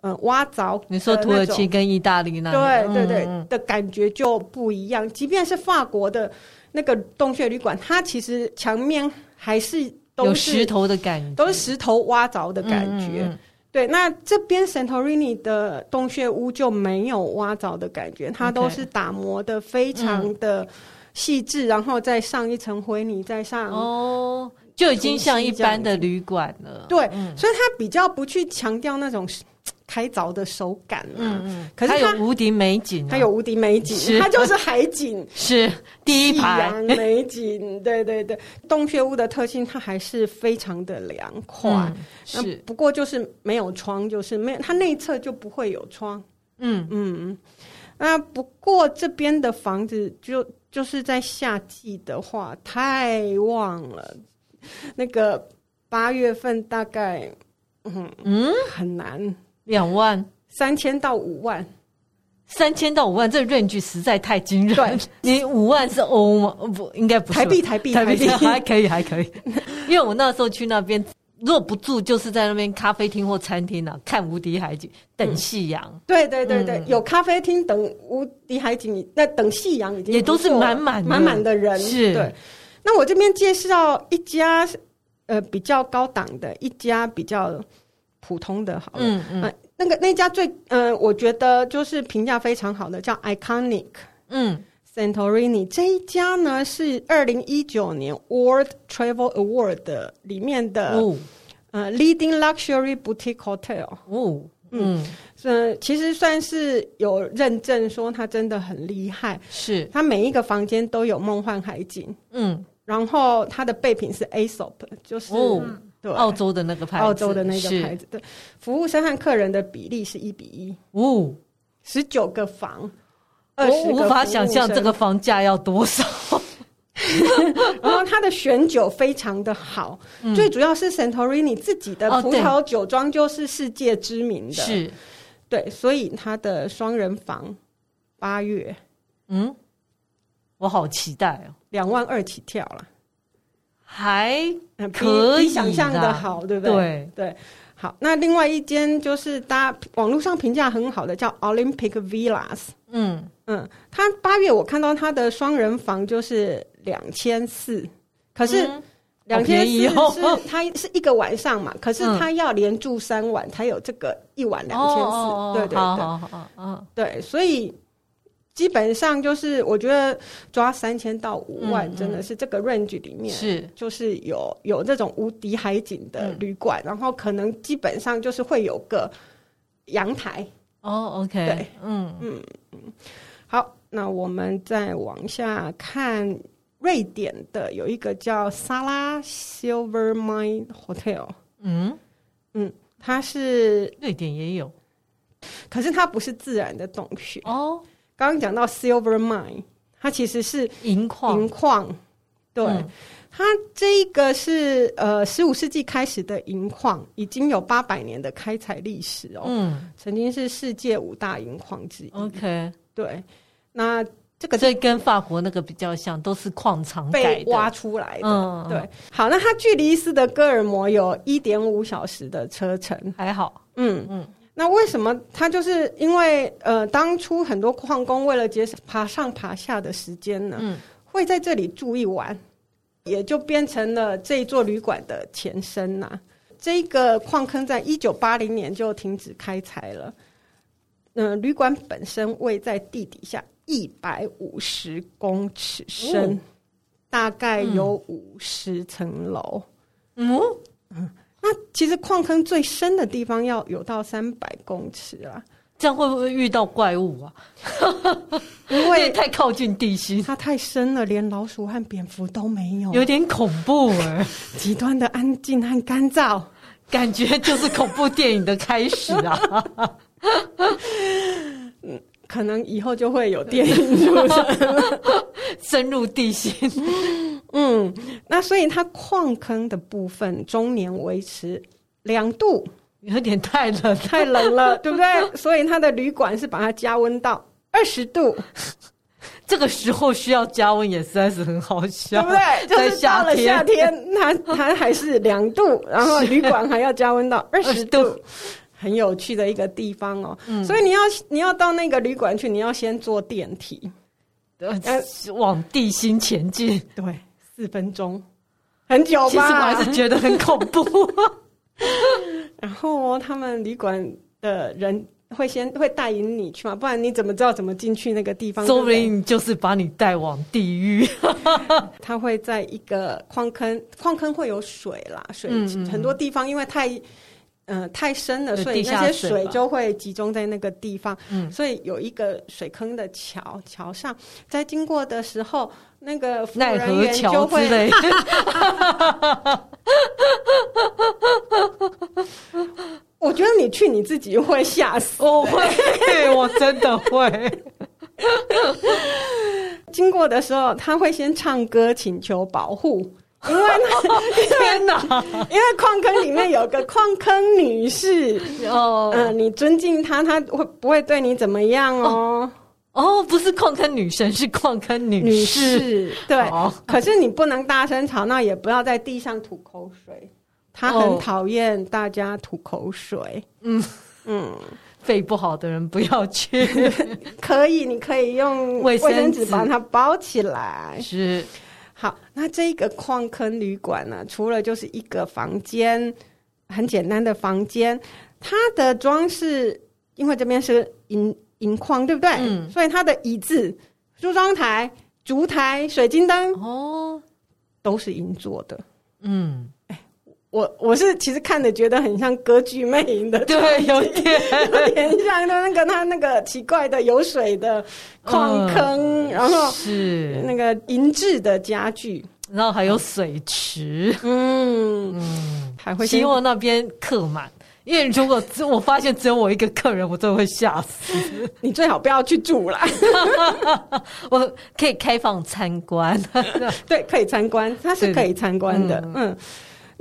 S1: 呃，挖凿，
S2: 你说土耳其跟意大利那，
S1: 对对对的感觉就不一样。即便是法国的那个洞穴旅馆，它其实墙面还是。都是
S2: 有石头的感觉，
S1: 都是石头挖凿的感觉。嗯嗯嗯对，那这边 Santorini 的洞穴屋就没有挖凿的感觉，它都是打磨的非常的细致，嗯、然后再上一层灰泥，再上
S2: 哦，就已经像一般的旅馆了。
S1: 对，嗯、所以它比较不去强调那种。开凿的手感啊，嗯嗯，
S2: 可是它，它有无敌美景，
S1: 它有无敌美景，它就是海景，
S2: 是第一排。
S1: 美景，对对对。洞穴屋的特性，它还是非常的凉快，嗯、是。不过就是没有窗，就是没有它内侧就不会有窗，嗯。嗯。那不过这边的房子就就是在夏季的话太旺了，那个八月份大概嗯嗯？很难。
S2: 两万
S1: 三千到五万，
S2: 三千到五万，这个 range 实在太惊人。对，你五万是欧吗？不，应该不是。
S1: 台币，台币，台币
S2: 还可以，还可以。因为我那时候去那边，如果不住，就是在那边咖啡厅或餐厅呢、啊，看无敌海景，等夕阳、嗯。
S1: 对对对对，嗯、有咖啡厅等无敌海景，那等夕阳已经
S2: 也都是满满
S1: 满满的人。是，对。那我这边介绍一家呃比较高档的，一家比较。普通的好了，嗯嗯、呃，那个那家最，呃，我觉得就是评价非常好的，叫 Iconic，嗯，Santorini。这一家呢是二零一九年 World Travel Award 的里面的，哦、呃，Leading Luxury Boutique Hotel，哦，嗯，呃，其实算是有认证，说它真的很厉害，是。它每一个房间都有梦幻海景，嗯，然后它的备品是 Aesop，就是。哦对，
S2: 澳洲的那个牌子，
S1: 澳洲的那个牌子，对，服务生和客人的比例是一比一，哦，十九个房，
S2: 我无法想象这个房价要多少。
S1: 然后它的选酒非常的好，嗯、最主要是 Santorini 自己的葡萄酒庄就是世界知名的，是、哦，对，所以它的双人房八月，
S2: 嗯，我好期待哦，
S1: 两万二起跳了。
S2: 还可以
S1: 想象的好，对不对？对对，好。那另外一间就是大家网络上评价很好的，叫 Olympic Villas。嗯嗯，他八月我看到他的双人房就是两千四，可是两千四是他是一个晚上嘛，可是他要连住三晚才有这个一晚两千四。对对对，对，所以。基本上就是，我觉得抓三千到五万，真的是这个 range 里面是，就是有有这种无敌海景的旅馆，然后可能基本上就是会有个阳台
S2: 哦。OK，
S1: 对，嗯嗯嗯。好，那我们再往下看，瑞典的有一个叫萨拉 Silver Mine Hotel。嗯嗯，它是
S2: 瑞典也有，
S1: 可是它不是自然的洞穴哦。刚刚讲到 Silver Mine，它其实是
S2: 银矿，
S1: 银矿。对，嗯、它这一个是呃十五世纪开始的银矿，已经有八百年的开采历史哦。嗯，曾经是世界五大银矿之一。
S2: OK，
S1: 对，那这个
S2: 这跟法国那个比较像，都是矿场被
S1: 挖出来的。嗯，对。好，那它距离斯德哥尔摩有一点五小时的车程，
S2: 还好。
S1: 嗯嗯。那为什么他就是因为呃，当初很多矿工为了节省爬上爬下的时间呢，嗯，会在这里住一晚，也就变成了这一座旅馆的前身呐、啊。这个矿坑在一九八零年就停止开采了。嗯、呃，旅馆本身位在地底下一百五十公尺深，哦、大概有五十层楼。嗯，嗯，那其实矿坑最深的地方要有到三百公尺啊，
S2: 这样会不会遇到怪物啊？因为 太靠近地心，
S1: 它太深了，连老鼠和蝙蝠都没有，
S2: 有点恐怖哎。
S1: 极端的安静和干燥，
S2: 感觉就是恐怖电影的开始啊。
S1: 嗯，可能以后就会有电影出现，
S2: 深入地心。
S1: 嗯，那所以它矿坑的部分终年维持两度，
S2: 有点太冷，
S1: 太冷了，对不对？所以它的旅馆是把它加温到二十度。
S2: 这个时候需要加温也实在是很好笑，
S1: 对不对？就是到了夏天，它它还是两度，然后旅馆还要加温到二十度。很有趣的一个地方哦，嗯、所以你要你要到那个旅馆去，你要先坐电梯，
S2: 呃，往地心前进，
S1: 对，四分钟，很久吧？
S2: 其实我还是觉得很恐怖。
S1: 然后他们旅馆的人会先会带引你去嘛，不然你怎么知道怎么进去那个地方？
S2: 说不定就是把你带往地狱。
S1: 他会在一个矿坑，矿坑会有水啦，水很多地方因为太。嗯、呃，太深了，所以那些水就会集中在那个地方。嗯，所以有一个水坑的桥，桥上在经过的时候，那个服务人员就会。我觉得你去你自己会吓死，
S2: 我会，我真的会。
S1: 经过的时候，他会先唱歌请求保护。因为天哪！因为矿坑里面有个 矿坑女士哦，嗯，你尊敬她，她会不会对你怎么样哦？
S2: 哦，不是矿坑女神，是矿坑女士。
S1: 对，可是你不能大声吵闹，也不要在地上吐口水。她很讨厌大家吐口水。嗯
S2: 嗯，肺不好的人不要去。
S1: 可以，你可以用卫生纸把它包起来。
S2: 是。
S1: 好，那这个矿坑旅馆呢，除了就是一个房间，很简单的房间，它的装饰，因为这边是银银矿，对不对？嗯。所以它的椅子、梳妆台、烛台、水晶灯，哦，都是银做的。嗯。我我是其实看的觉得很像歌剧魅影的，
S2: 对，有点。
S1: 有点像那个他那个奇怪的有水的矿坑，嗯、然后是。那个银质的家具，
S2: 然后还有水池，嗯嗯，还会希望那边客满，因为如果只我发现只有我一个客人，我真的会吓死。
S1: 你最好不要去住啦，
S2: 我可以开放参观，
S1: 对，可以参观，它是可以参观的，嗯。嗯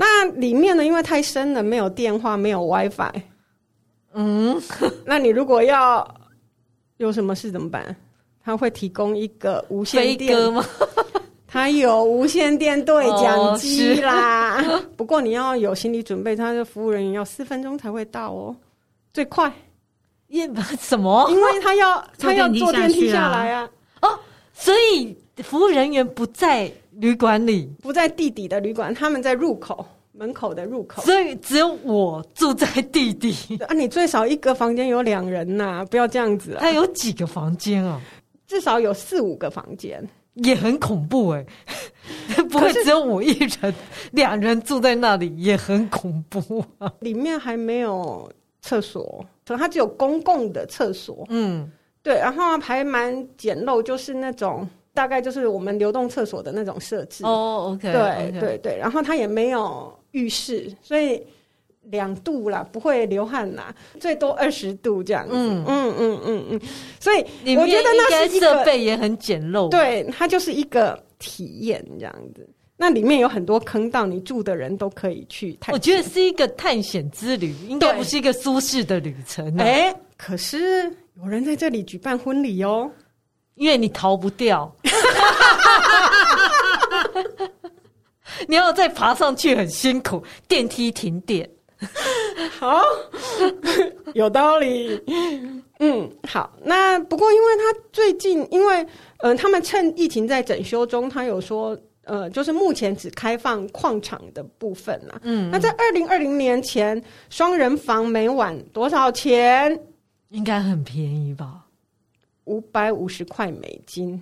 S1: 那里面呢？因为太深了，没有电话，没有 WiFi。嗯，那你如果要有什么事怎么办？他会提供一个无线电吗？他有无线电对讲机啦。哦、不过你要有心理准备，他的服务人员要四分钟才会到哦，最快。
S2: 因什么？
S1: 因为他要他要坐电梯下来啊。
S2: 哦，所以服务人员不在。旅馆里
S1: 不在地底的旅馆，他们在入口门口的入口，
S2: 所以只有我住在地底
S1: 啊！你最少一个房间有两人呐、啊，不要这样子啊！
S2: 他有几个房间啊？
S1: 至少有四五个房间，
S2: 也很恐怖哎、欸！不会只有我一人，两人住在那里也很恐怖啊！
S1: 里面还没有厕所，所以它只有公共的厕所。嗯，对，然后还蛮简陋，就是那种。大概就是我们流动厕所的那种设置
S2: 哦，OK，
S1: 对对对，然后它也没有浴室，所以两度啦，不会流汗啦，最多二十度这样子，嗯嗯嗯嗯嗯，所以我觉得那是一个
S2: 设备也很简陋，
S1: 对，它就是一个体验这样子。那里面有很多坑道，你住的人都可以去探。
S2: 我觉得是一个探险之旅，应该不是一个舒适的旅程。
S1: 哎，可是有人在这里举办婚礼哦。
S2: 因为你逃不掉，你要再爬上去很辛苦，电梯停电，
S1: 好，有道理。嗯，好。那不过，因为他最近，因为嗯、呃，他们趁疫情在整修中，他有说，呃，就是目前只开放矿场的部分啦。嗯，那在二零二零年前，双人房每晚多少钱？
S2: 应该很便宜吧？
S1: 五百五十块美金。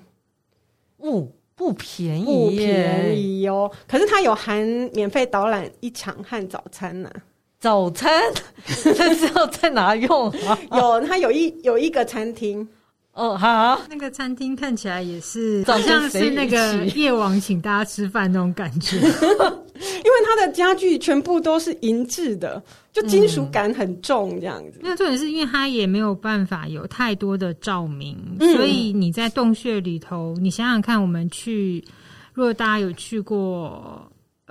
S2: 哦，不便宜，
S1: 不便宜哦。可是它有含免费导览一场和早餐呢、啊。
S2: 早餐 这时候在哪用啊？
S1: 有，它有一有一个餐厅。
S2: 哦，好，
S3: 那个餐厅看起来也是，好像是那个夜王请大家吃饭那种感觉。因
S1: 为它的家具全部都是银质的，就金属感很重，这样子。
S3: 那重点是因为它也没有办法有太多的照明，嗯、所以你在洞穴里头，你想想看，我们去，如果大家有去过。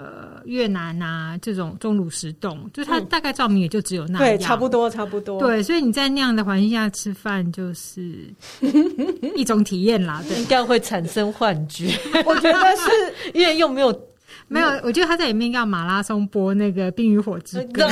S3: 呃，越南啊，这种钟乳石洞，就是它大概照明也就只有那样，
S1: 对，差不多，差不多。
S3: 对，所以你在那样的环境下吃饭，就是 一种体验啦。对，
S2: 应该会产生幻觉。
S1: 我觉得是
S2: 因为又没有
S3: 没有，我觉得他在里面要马拉松播那个《冰与火之歌》。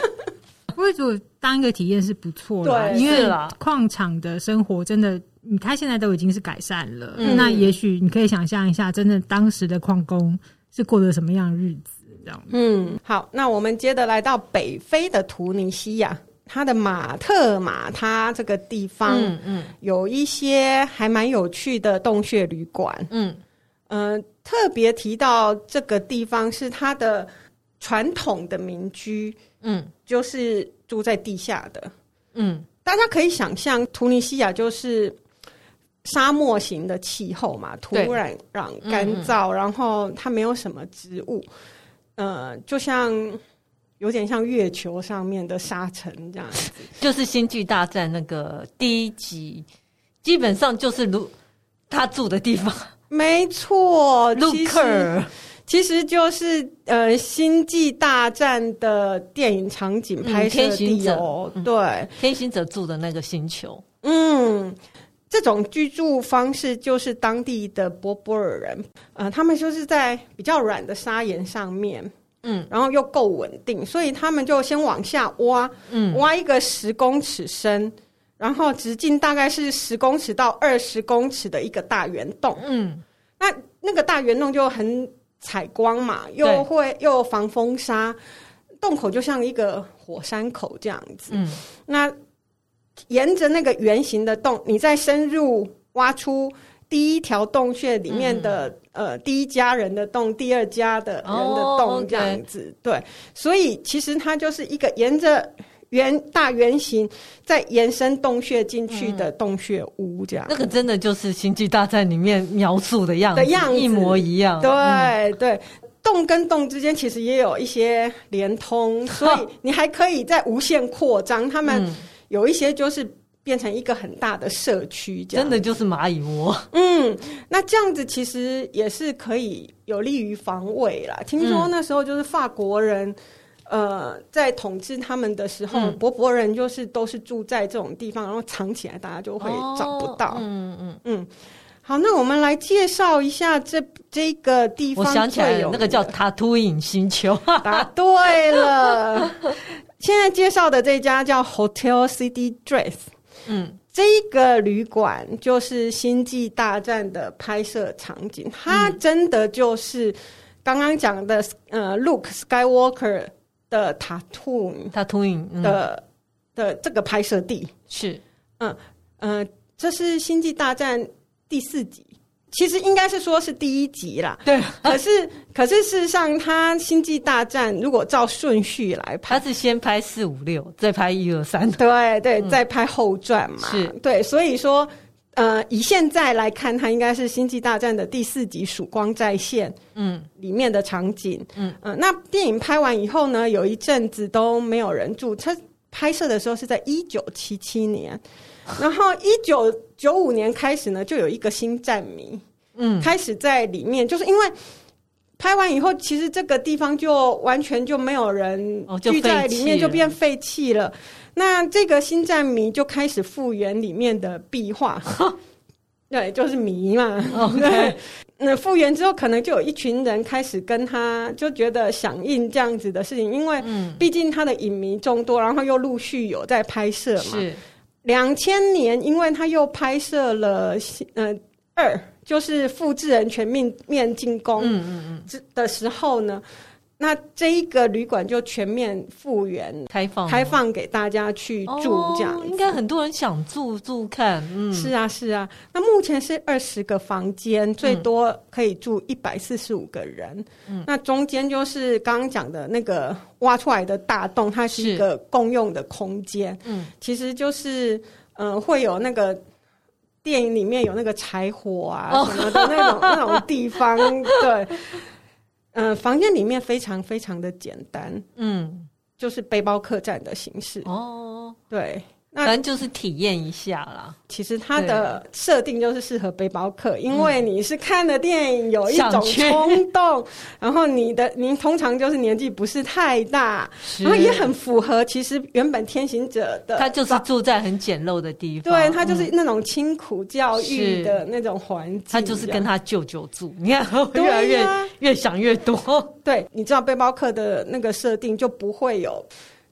S3: 我觉得当一个体验是不错的，因为矿场的生活真的，他现在都已经是改善了。嗯、那也许你可以想象一下，真的当时的矿工。是过着什么样的日子？这样。
S1: 嗯，好，那我们接着来到北非的突尼西亚，它的马特马他这个地方，嗯嗯，有一些还蛮有趣的洞穴旅馆，嗯嗯、呃，特别提到这个地方是它的传统的民居，嗯，就是住在地下的，嗯，大家可以想象，突尼西亚就是。沙漠型的气候嘛，土壤壤干燥，嗯、然后它没有什么植物，呃，就像有点像月球上面的沙尘这样子。
S2: 就是《星际大战》那个第一集，基本上就是如他住的地方。
S1: 没错，
S2: 卢克尔
S1: 其实就是呃《星际大战》的电影场景拍摄地哦。嗯、对，
S2: 天行者住的那个星球。
S1: 嗯。这种居住方式就是当地的波波尔人，呃，他们就是在比较软的砂岩上面，嗯，然后又够稳定，所以他们就先往下挖，嗯，挖一个十公尺深，然后直径大概是十公尺到二十公尺的一个大圆洞，嗯，那那个大圆洞就很采光嘛，又会又防风沙，洞口就像一个火山口这样子，嗯，那。沿着那个圆形的洞，你再深入挖出第一条洞穴里面的、嗯、呃第一家人的洞，第二家的人的洞这样子。哦 okay、对，所以其实它就是一个沿着圆大圆形再延伸洞穴进去的洞穴屋这样、嗯。那
S2: 个真的就是《星际大战》里面描述的样子，的样子一模一样。
S1: 对、嗯、对，洞跟洞之间其实也有一些连通，所以你还可以再无限扩张他们。嗯有一些就是变成一个很大的社区，
S2: 真的就是蚂蚁窝。
S1: 嗯，那这样子其实也是可以有利于防卫啦。听说那时候就是法国人，嗯、呃，在统治他们的时候，嗯、柏柏人就是都是住在这种地方，然后藏起来，大家就会找不到。嗯嗯嗯。好，那我们来介绍一下这这个地方。
S2: 我想起来，那个叫塔图因星球。
S1: 答对了。现在介绍的这家叫 Hotel City Dress，嗯，这个旅馆就是《星际大战》的拍摄场景，它真的就是刚刚讲的呃，Luke Skywalker 的塔图
S2: 塔图影
S1: 的的这个拍摄地
S2: 是，
S1: 嗯嗯、呃，这是《星际大战》第四集。其实应该是说是第一集啦，
S2: 对。
S1: 可是可是事实上，它《星际大战》如果照顺序来拍，
S2: 它是先拍四五六，再拍一二三，
S1: 对对，再拍后传嘛。是，对。所以说，呃，以现在来看，它应该是《星际大战》的第四集《曙光再现》嗯里面的场景。嗯嗯、呃，那电影拍完以后呢，有一阵子都没有人住。它拍摄的时候是在一九七七年。然后一九九五年开始呢，就有一个新站迷，嗯，开始在里面，就是因为拍完以后，其实这个地方就完全就没有人聚在里面，就变废弃了。那这个星战迷就开始复原里面的壁画，对，就是迷嘛。对，那复原之后，可能就有一群人开始跟他就觉得响应这样子的事情，因为毕竟他的影迷众多，然后又陆续有在拍摄嘛。是，两千年，因为他又拍摄了呃二，就是复制人全面面进攻，嗯嗯嗯，的时候呢。那这一个旅馆就全面复原，
S2: 开放
S1: 开放给大家去住，这样、哦、
S2: 应该很多人想住住看。嗯，
S1: 是啊，是啊。那目前是二十个房间，最多可以住一百四十五个人。嗯，那中间就是刚刚讲的那个挖出来的大洞，它是一个共用的空间。嗯，其实就是嗯、呃，会有那个电影里面有那个柴火啊什么的那种、哦、那种地方，对。嗯、呃，房间里面非常非常的简单，嗯，就是背包客栈的形式。哦，对。那
S2: 反正就是体验一下啦。
S1: 其实它的设定就是适合背包客，因为你是看了电影有一种冲动，然后你的您通常就是年纪不是太大，然后也很符合其实原本天行者的。
S2: 他就是住在很简陋的地方，
S1: 对他就是那种清苦教育的那种环境。
S2: 他就是跟他舅舅住，你看越来越越想越多。
S1: 对，你知道背包客的那个设定就不会有。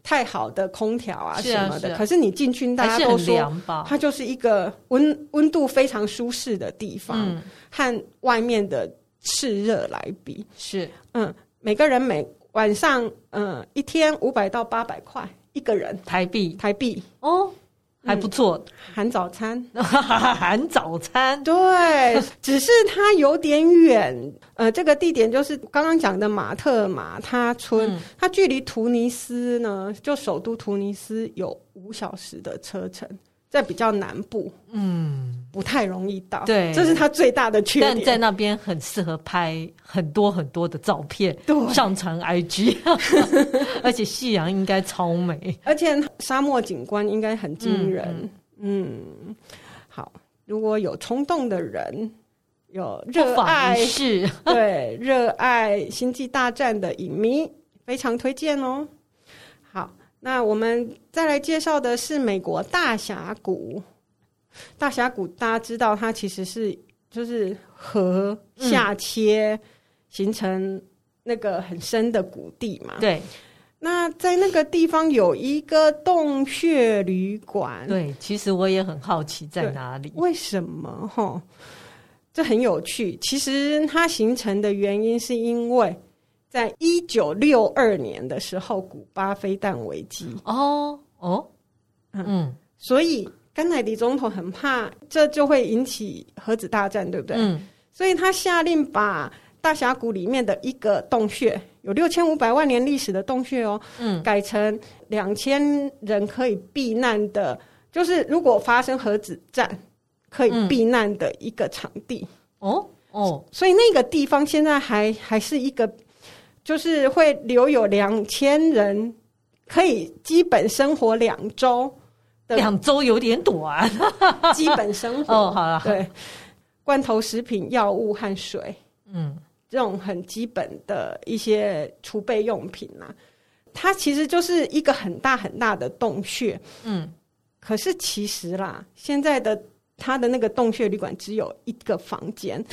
S1: 太好的空调啊什么的，是啊。是啊，可是你进去，大家都说它就是一个温温度非常舒适的地方，嗯，和外面的炽热来比。
S2: 是，
S1: 嗯，每个人每晚上，嗯，一天五百到八百块一个人。
S2: 台币。
S1: 台币。
S2: 哦。还不错，
S1: 含早餐，
S2: 含早餐，
S1: 对，只是它有点远。呃，这个地点就是刚刚讲的马特马他村，嗯、它距离突尼斯呢，就首都突尼斯有五小时的车程。在比较南部，嗯，不太容易到，
S2: 对，
S1: 这是它最大的缺点。
S2: 但在那边很适合拍很多很多的照片，对，上传 IG，而且夕阳应该超美，
S1: 而且沙漠景观应该很惊人。嗯，嗯，好，如果有冲动的人，有热爱
S2: 是，
S1: 对，热爱星际大战的影迷，非常推荐哦。那我们再来介绍的是美国大峡谷。大峡谷大家知道，它其实是就是河下切形成那个很深的谷地嘛。
S2: 对。
S1: 那在那个地方有一个洞穴旅馆。
S2: 对，其实我也很好奇在哪里。
S1: 为什么？哈，这很有趣。其实它形成的原因是因为。在一九六二年的时候，古巴飞弹危机
S2: 哦哦，嗯，
S1: 所以甘乃迪总统很怕这就会引起核子大战，对不对？嗯，所以他下令把大峡谷里面的一个洞穴，有六千五百万年历史的洞穴哦，嗯，改成两千人可以避难的，就是如果发生核子战可以避难的一个场地。哦哦，所以那个地方现在还还是一个。就是会留有两千人，可以基本生活两周。
S2: 两周有点短，
S1: 基本生活。
S2: 哦，好了，
S1: 对，罐头食品、药物和水，嗯，这种很基本的一些储备用品啊，它其实就是一个很大很大的洞穴，嗯，可是其实啦，现在的它的那个洞穴旅馆只有一个房间，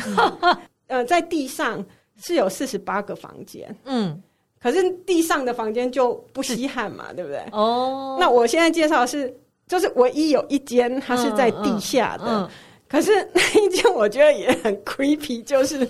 S1: 嗯、呃，在地上。是有四十八个房间，嗯，可是地上的房间就不稀罕嘛，对不对？哦，那我现在介绍的是，就是唯一有一间它是在地下的，嗯嗯嗯、可是那一间我觉得也很 creepy，就是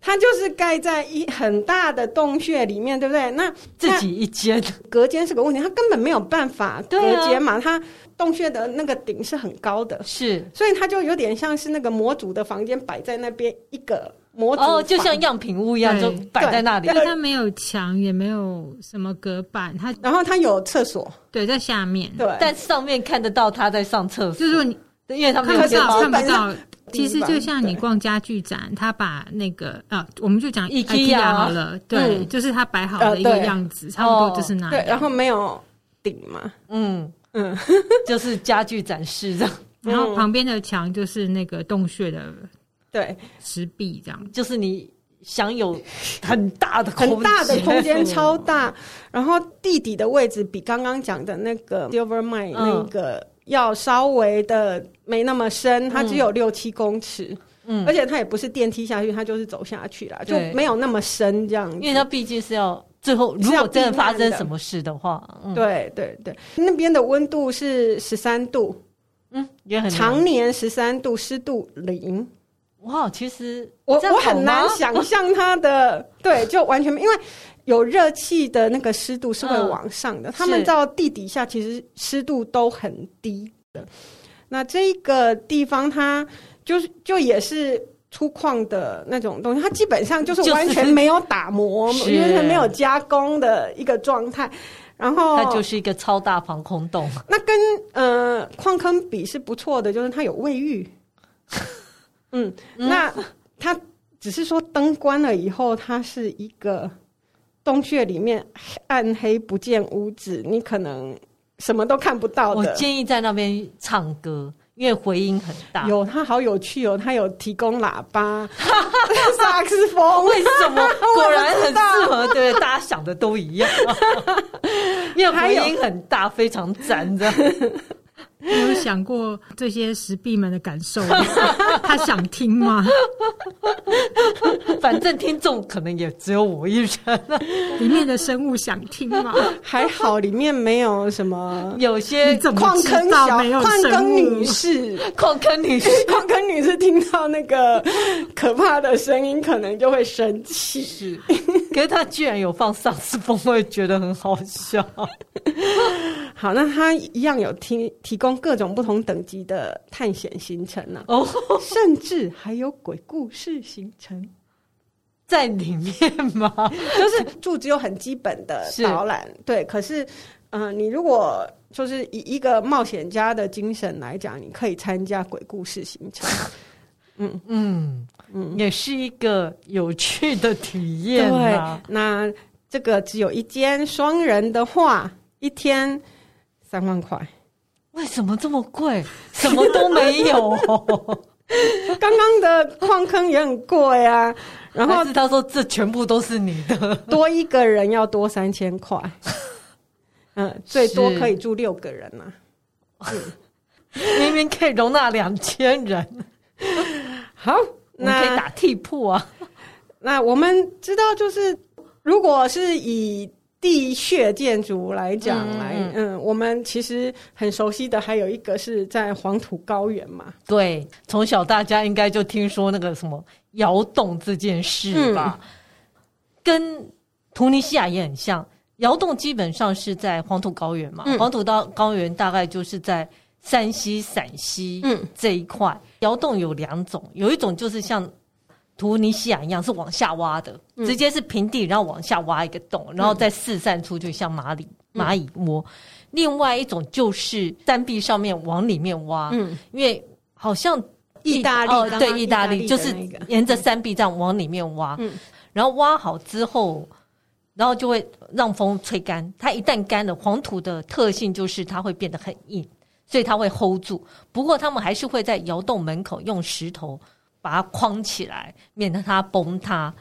S1: 它就是盖在一很大的洞穴里面，对不对？那
S2: 自己一间。
S1: 隔间是个问题，它根本没有办法隔间嘛，啊、它洞穴的那个顶是很高的，
S2: 是，
S1: 所以它就有点像是那个模组的房间摆在那边一个。
S2: 哦，就像样品屋一样，就摆在那里。
S3: 因为它没有墙，也没有什么隔板，它
S1: 然后它有厕所，
S3: 对，在下面，
S1: 对，
S2: 但上面看得到他在上厕所。
S3: 就是说你，因为他们看不到，看不到。其实就像你逛家具展，他把那个啊，我们就讲 IKEA 好了，对，就是他摆好的一个样子，差不多就是那样。
S1: 对，然后没有顶嘛，
S2: 嗯。嗯，就是家具展示这样。
S3: 然后旁边的墙就是那个洞穴的。
S1: 对，
S3: 石壁这样，
S2: 就是你享有很大的空间，
S1: 很大的空间，超大。然后地底的位置比刚刚讲的那个 Silver Mine 那个要稍微的没那么深，它只有六七公尺。嗯，而且它也不是电梯下去，它就是走下去啦，就没有那么深这样。
S2: 因为它毕竟是要最后，如果真的发生什么事的
S1: 话，嗯、对对对，那边的温度是十三度，
S2: 嗯，也很
S1: 常年十三度，湿度零。
S2: 哇，其实
S1: 我我很难想象它的，对，就完全没，因为有热气的那个湿度是会往上的，嗯、他们到地底下其实湿度都很低的。那这个地方它。就是就也是粗犷的那种东西，它基本上就是完全没有打磨，完全没有加工的一个状态。然后
S2: 它就是一个超大防空洞。
S1: 那跟呃矿坑比是不错的，就是它有卫浴。嗯，那它只是说灯关了以后，它是一个洞穴里面暗黑不见屋子，你可能什么都看不到的。
S2: 我建议在那边唱歌。因为回音很大，
S1: 有它好有趣哦，它有提供喇叭、萨克斯风，
S2: 为什么？果然很适合，对，大家想的都一样，因为回音很大，非常赞，这样。
S3: 你有想过这些石壁们的感受吗？他想听吗？
S2: 反正听众可能也只有我一人。
S3: 里面的生物想听吗？
S1: 还好里面没有什么，
S2: 有些
S1: 矿坑小矿坑女士，
S2: 矿坑女士，
S1: 矿坑女士听到那个可怕的声音，可能就会生气。
S2: 是，可是他居然有放萨克斯风，我也觉得很好笑。
S1: 好，那他一样有提提供各种不同等级的探险行程呢、啊，哦，甚至还有鬼故事行程
S2: 在里面吗？
S1: 就是住只有很基本的导览，对。可是，嗯、呃，你如果就是以一个冒险家的精神来讲，你可以参加鬼故事行程，
S2: 嗯嗯嗯，也是一个有趣的体验啊。
S1: 对，那这个只有一间双人的话，一天。三万块，
S2: 为什么这么贵？什么都没有。
S1: 刚刚的矿坑也很贵啊。然后
S2: 他说这全部都是你的，
S1: 多一个人要多三千块。嗯，最多可以住六个人呐、啊。
S2: 是明明可以容纳两千人。
S1: 好，那
S2: 可以打地铺啊。
S1: 那我们知道，就是如果是以。地穴建筑来讲，来，嗯，嗯，我们其实很熟悉的还有一个是在黄土高原嘛。
S2: 对，从小大家应该就听说那个什么窑洞这件事吧，嗯、跟突尼西亚也很像。窑洞基本上是在黄土高原嘛，嗯、黄土到高原大概就是在山西、陕西这一块。嗯、窑洞有两种，有一种就是像。突尼西亚一样是往下挖的，直接是平地，然后往下挖一个洞，然后再四散出去，像蚂蚁蚂蚁窝。另外一种就是山壁上面往里面挖，嗯，因为好像
S1: 意大利
S2: 哦，对，意大利就是沿着山壁这样往里面挖，嗯，然后挖好之后，然后就会让风吹干。它一旦干了，黄土的特性就是它会变得很硬，所以它会 hold 住。不过他们还是会在窑洞门口用石头。把它框起来，免得它崩塌。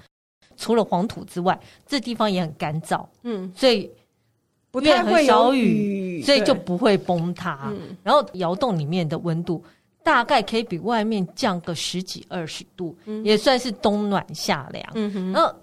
S2: 除了黄土之外，这地方也很干燥，嗯，所以不太会小雨，所以就不会崩塌。嗯、然后窑洞里面的温度大概可以比外面降个十几二十度，嗯、也算是冬暖夏凉。嗯哼，然后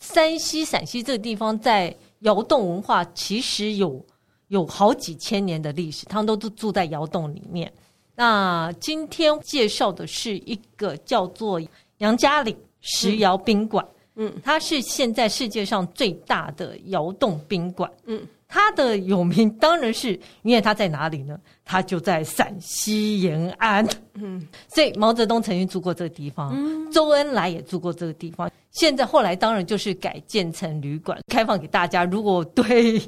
S2: 山西、陕西这个地方在窑洞文化其实有有好几千年的历史，他们都住住在窑洞里面。那今天介绍的是一个叫做杨家岭石窑宾馆，嗯，它是现在世界上最大的窑洞宾馆，嗯，它的有名当然是因为它在哪里呢？它就在陕西延安，嗯，所以毛泽东曾经住过这个地方，嗯，周恩来也住过这个地方，现在后来当然就是改建成旅馆，开放给大家。如果对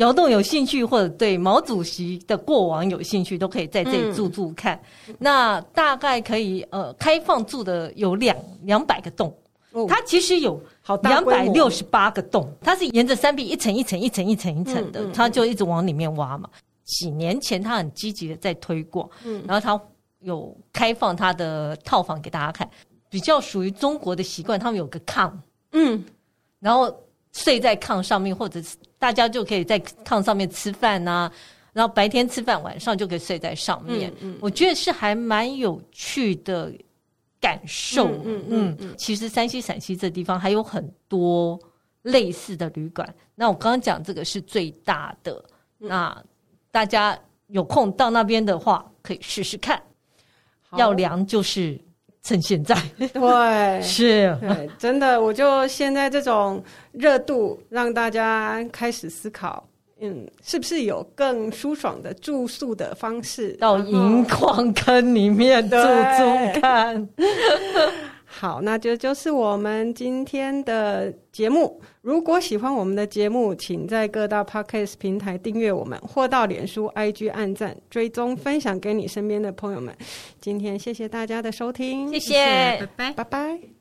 S2: 窑洞有兴趣，或者对毛主席的过往有兴趣，都可以在这里住住看。嗯、那大概可以呃开放住的有两两百个洞，哦、它其实有两百六十八个洞，它是沿着山壁一层一层一层一层一层的，嗯嗯、它就一直往里面挖嘛。几年前他很积极的在推广，嗯、然后他有开放他的套房给大家看，比较属于中国的习惯，他们有个炕，嗯，然后睡在炕上面，或者是。大家就可以在炕上面吃饭呐、啊，然后白天吃饭，晚上就可以睡在上面。嗯，嗯我觉得是还蛮有趣的感受。嗯嗯嗯，其实山西陕西这地方还有很多类似的旅馆。那我刚刚讲这个是最大的，嗯、那大家有空到那边的话，可以试试看。要量就是趁现在，
S1: 对，
S2: 是，
S1: 对，真的，我就现在这种热度，让大家开始思考。嗯，是不是有更舒爽的住宿的方式？
S2: 到银矿坑里面住住看。
S1: 好，那这就，就是我们今天的节目。如果喜欢我们的节目，请在各大 Podcast 平台订阅我们，或到脸书、IG 按赞、追踪、分享给你身边的朋友们。今天谢谢大家的收听，
S2: 谢谢，
S3: 拜拜，
S1: 拜拜。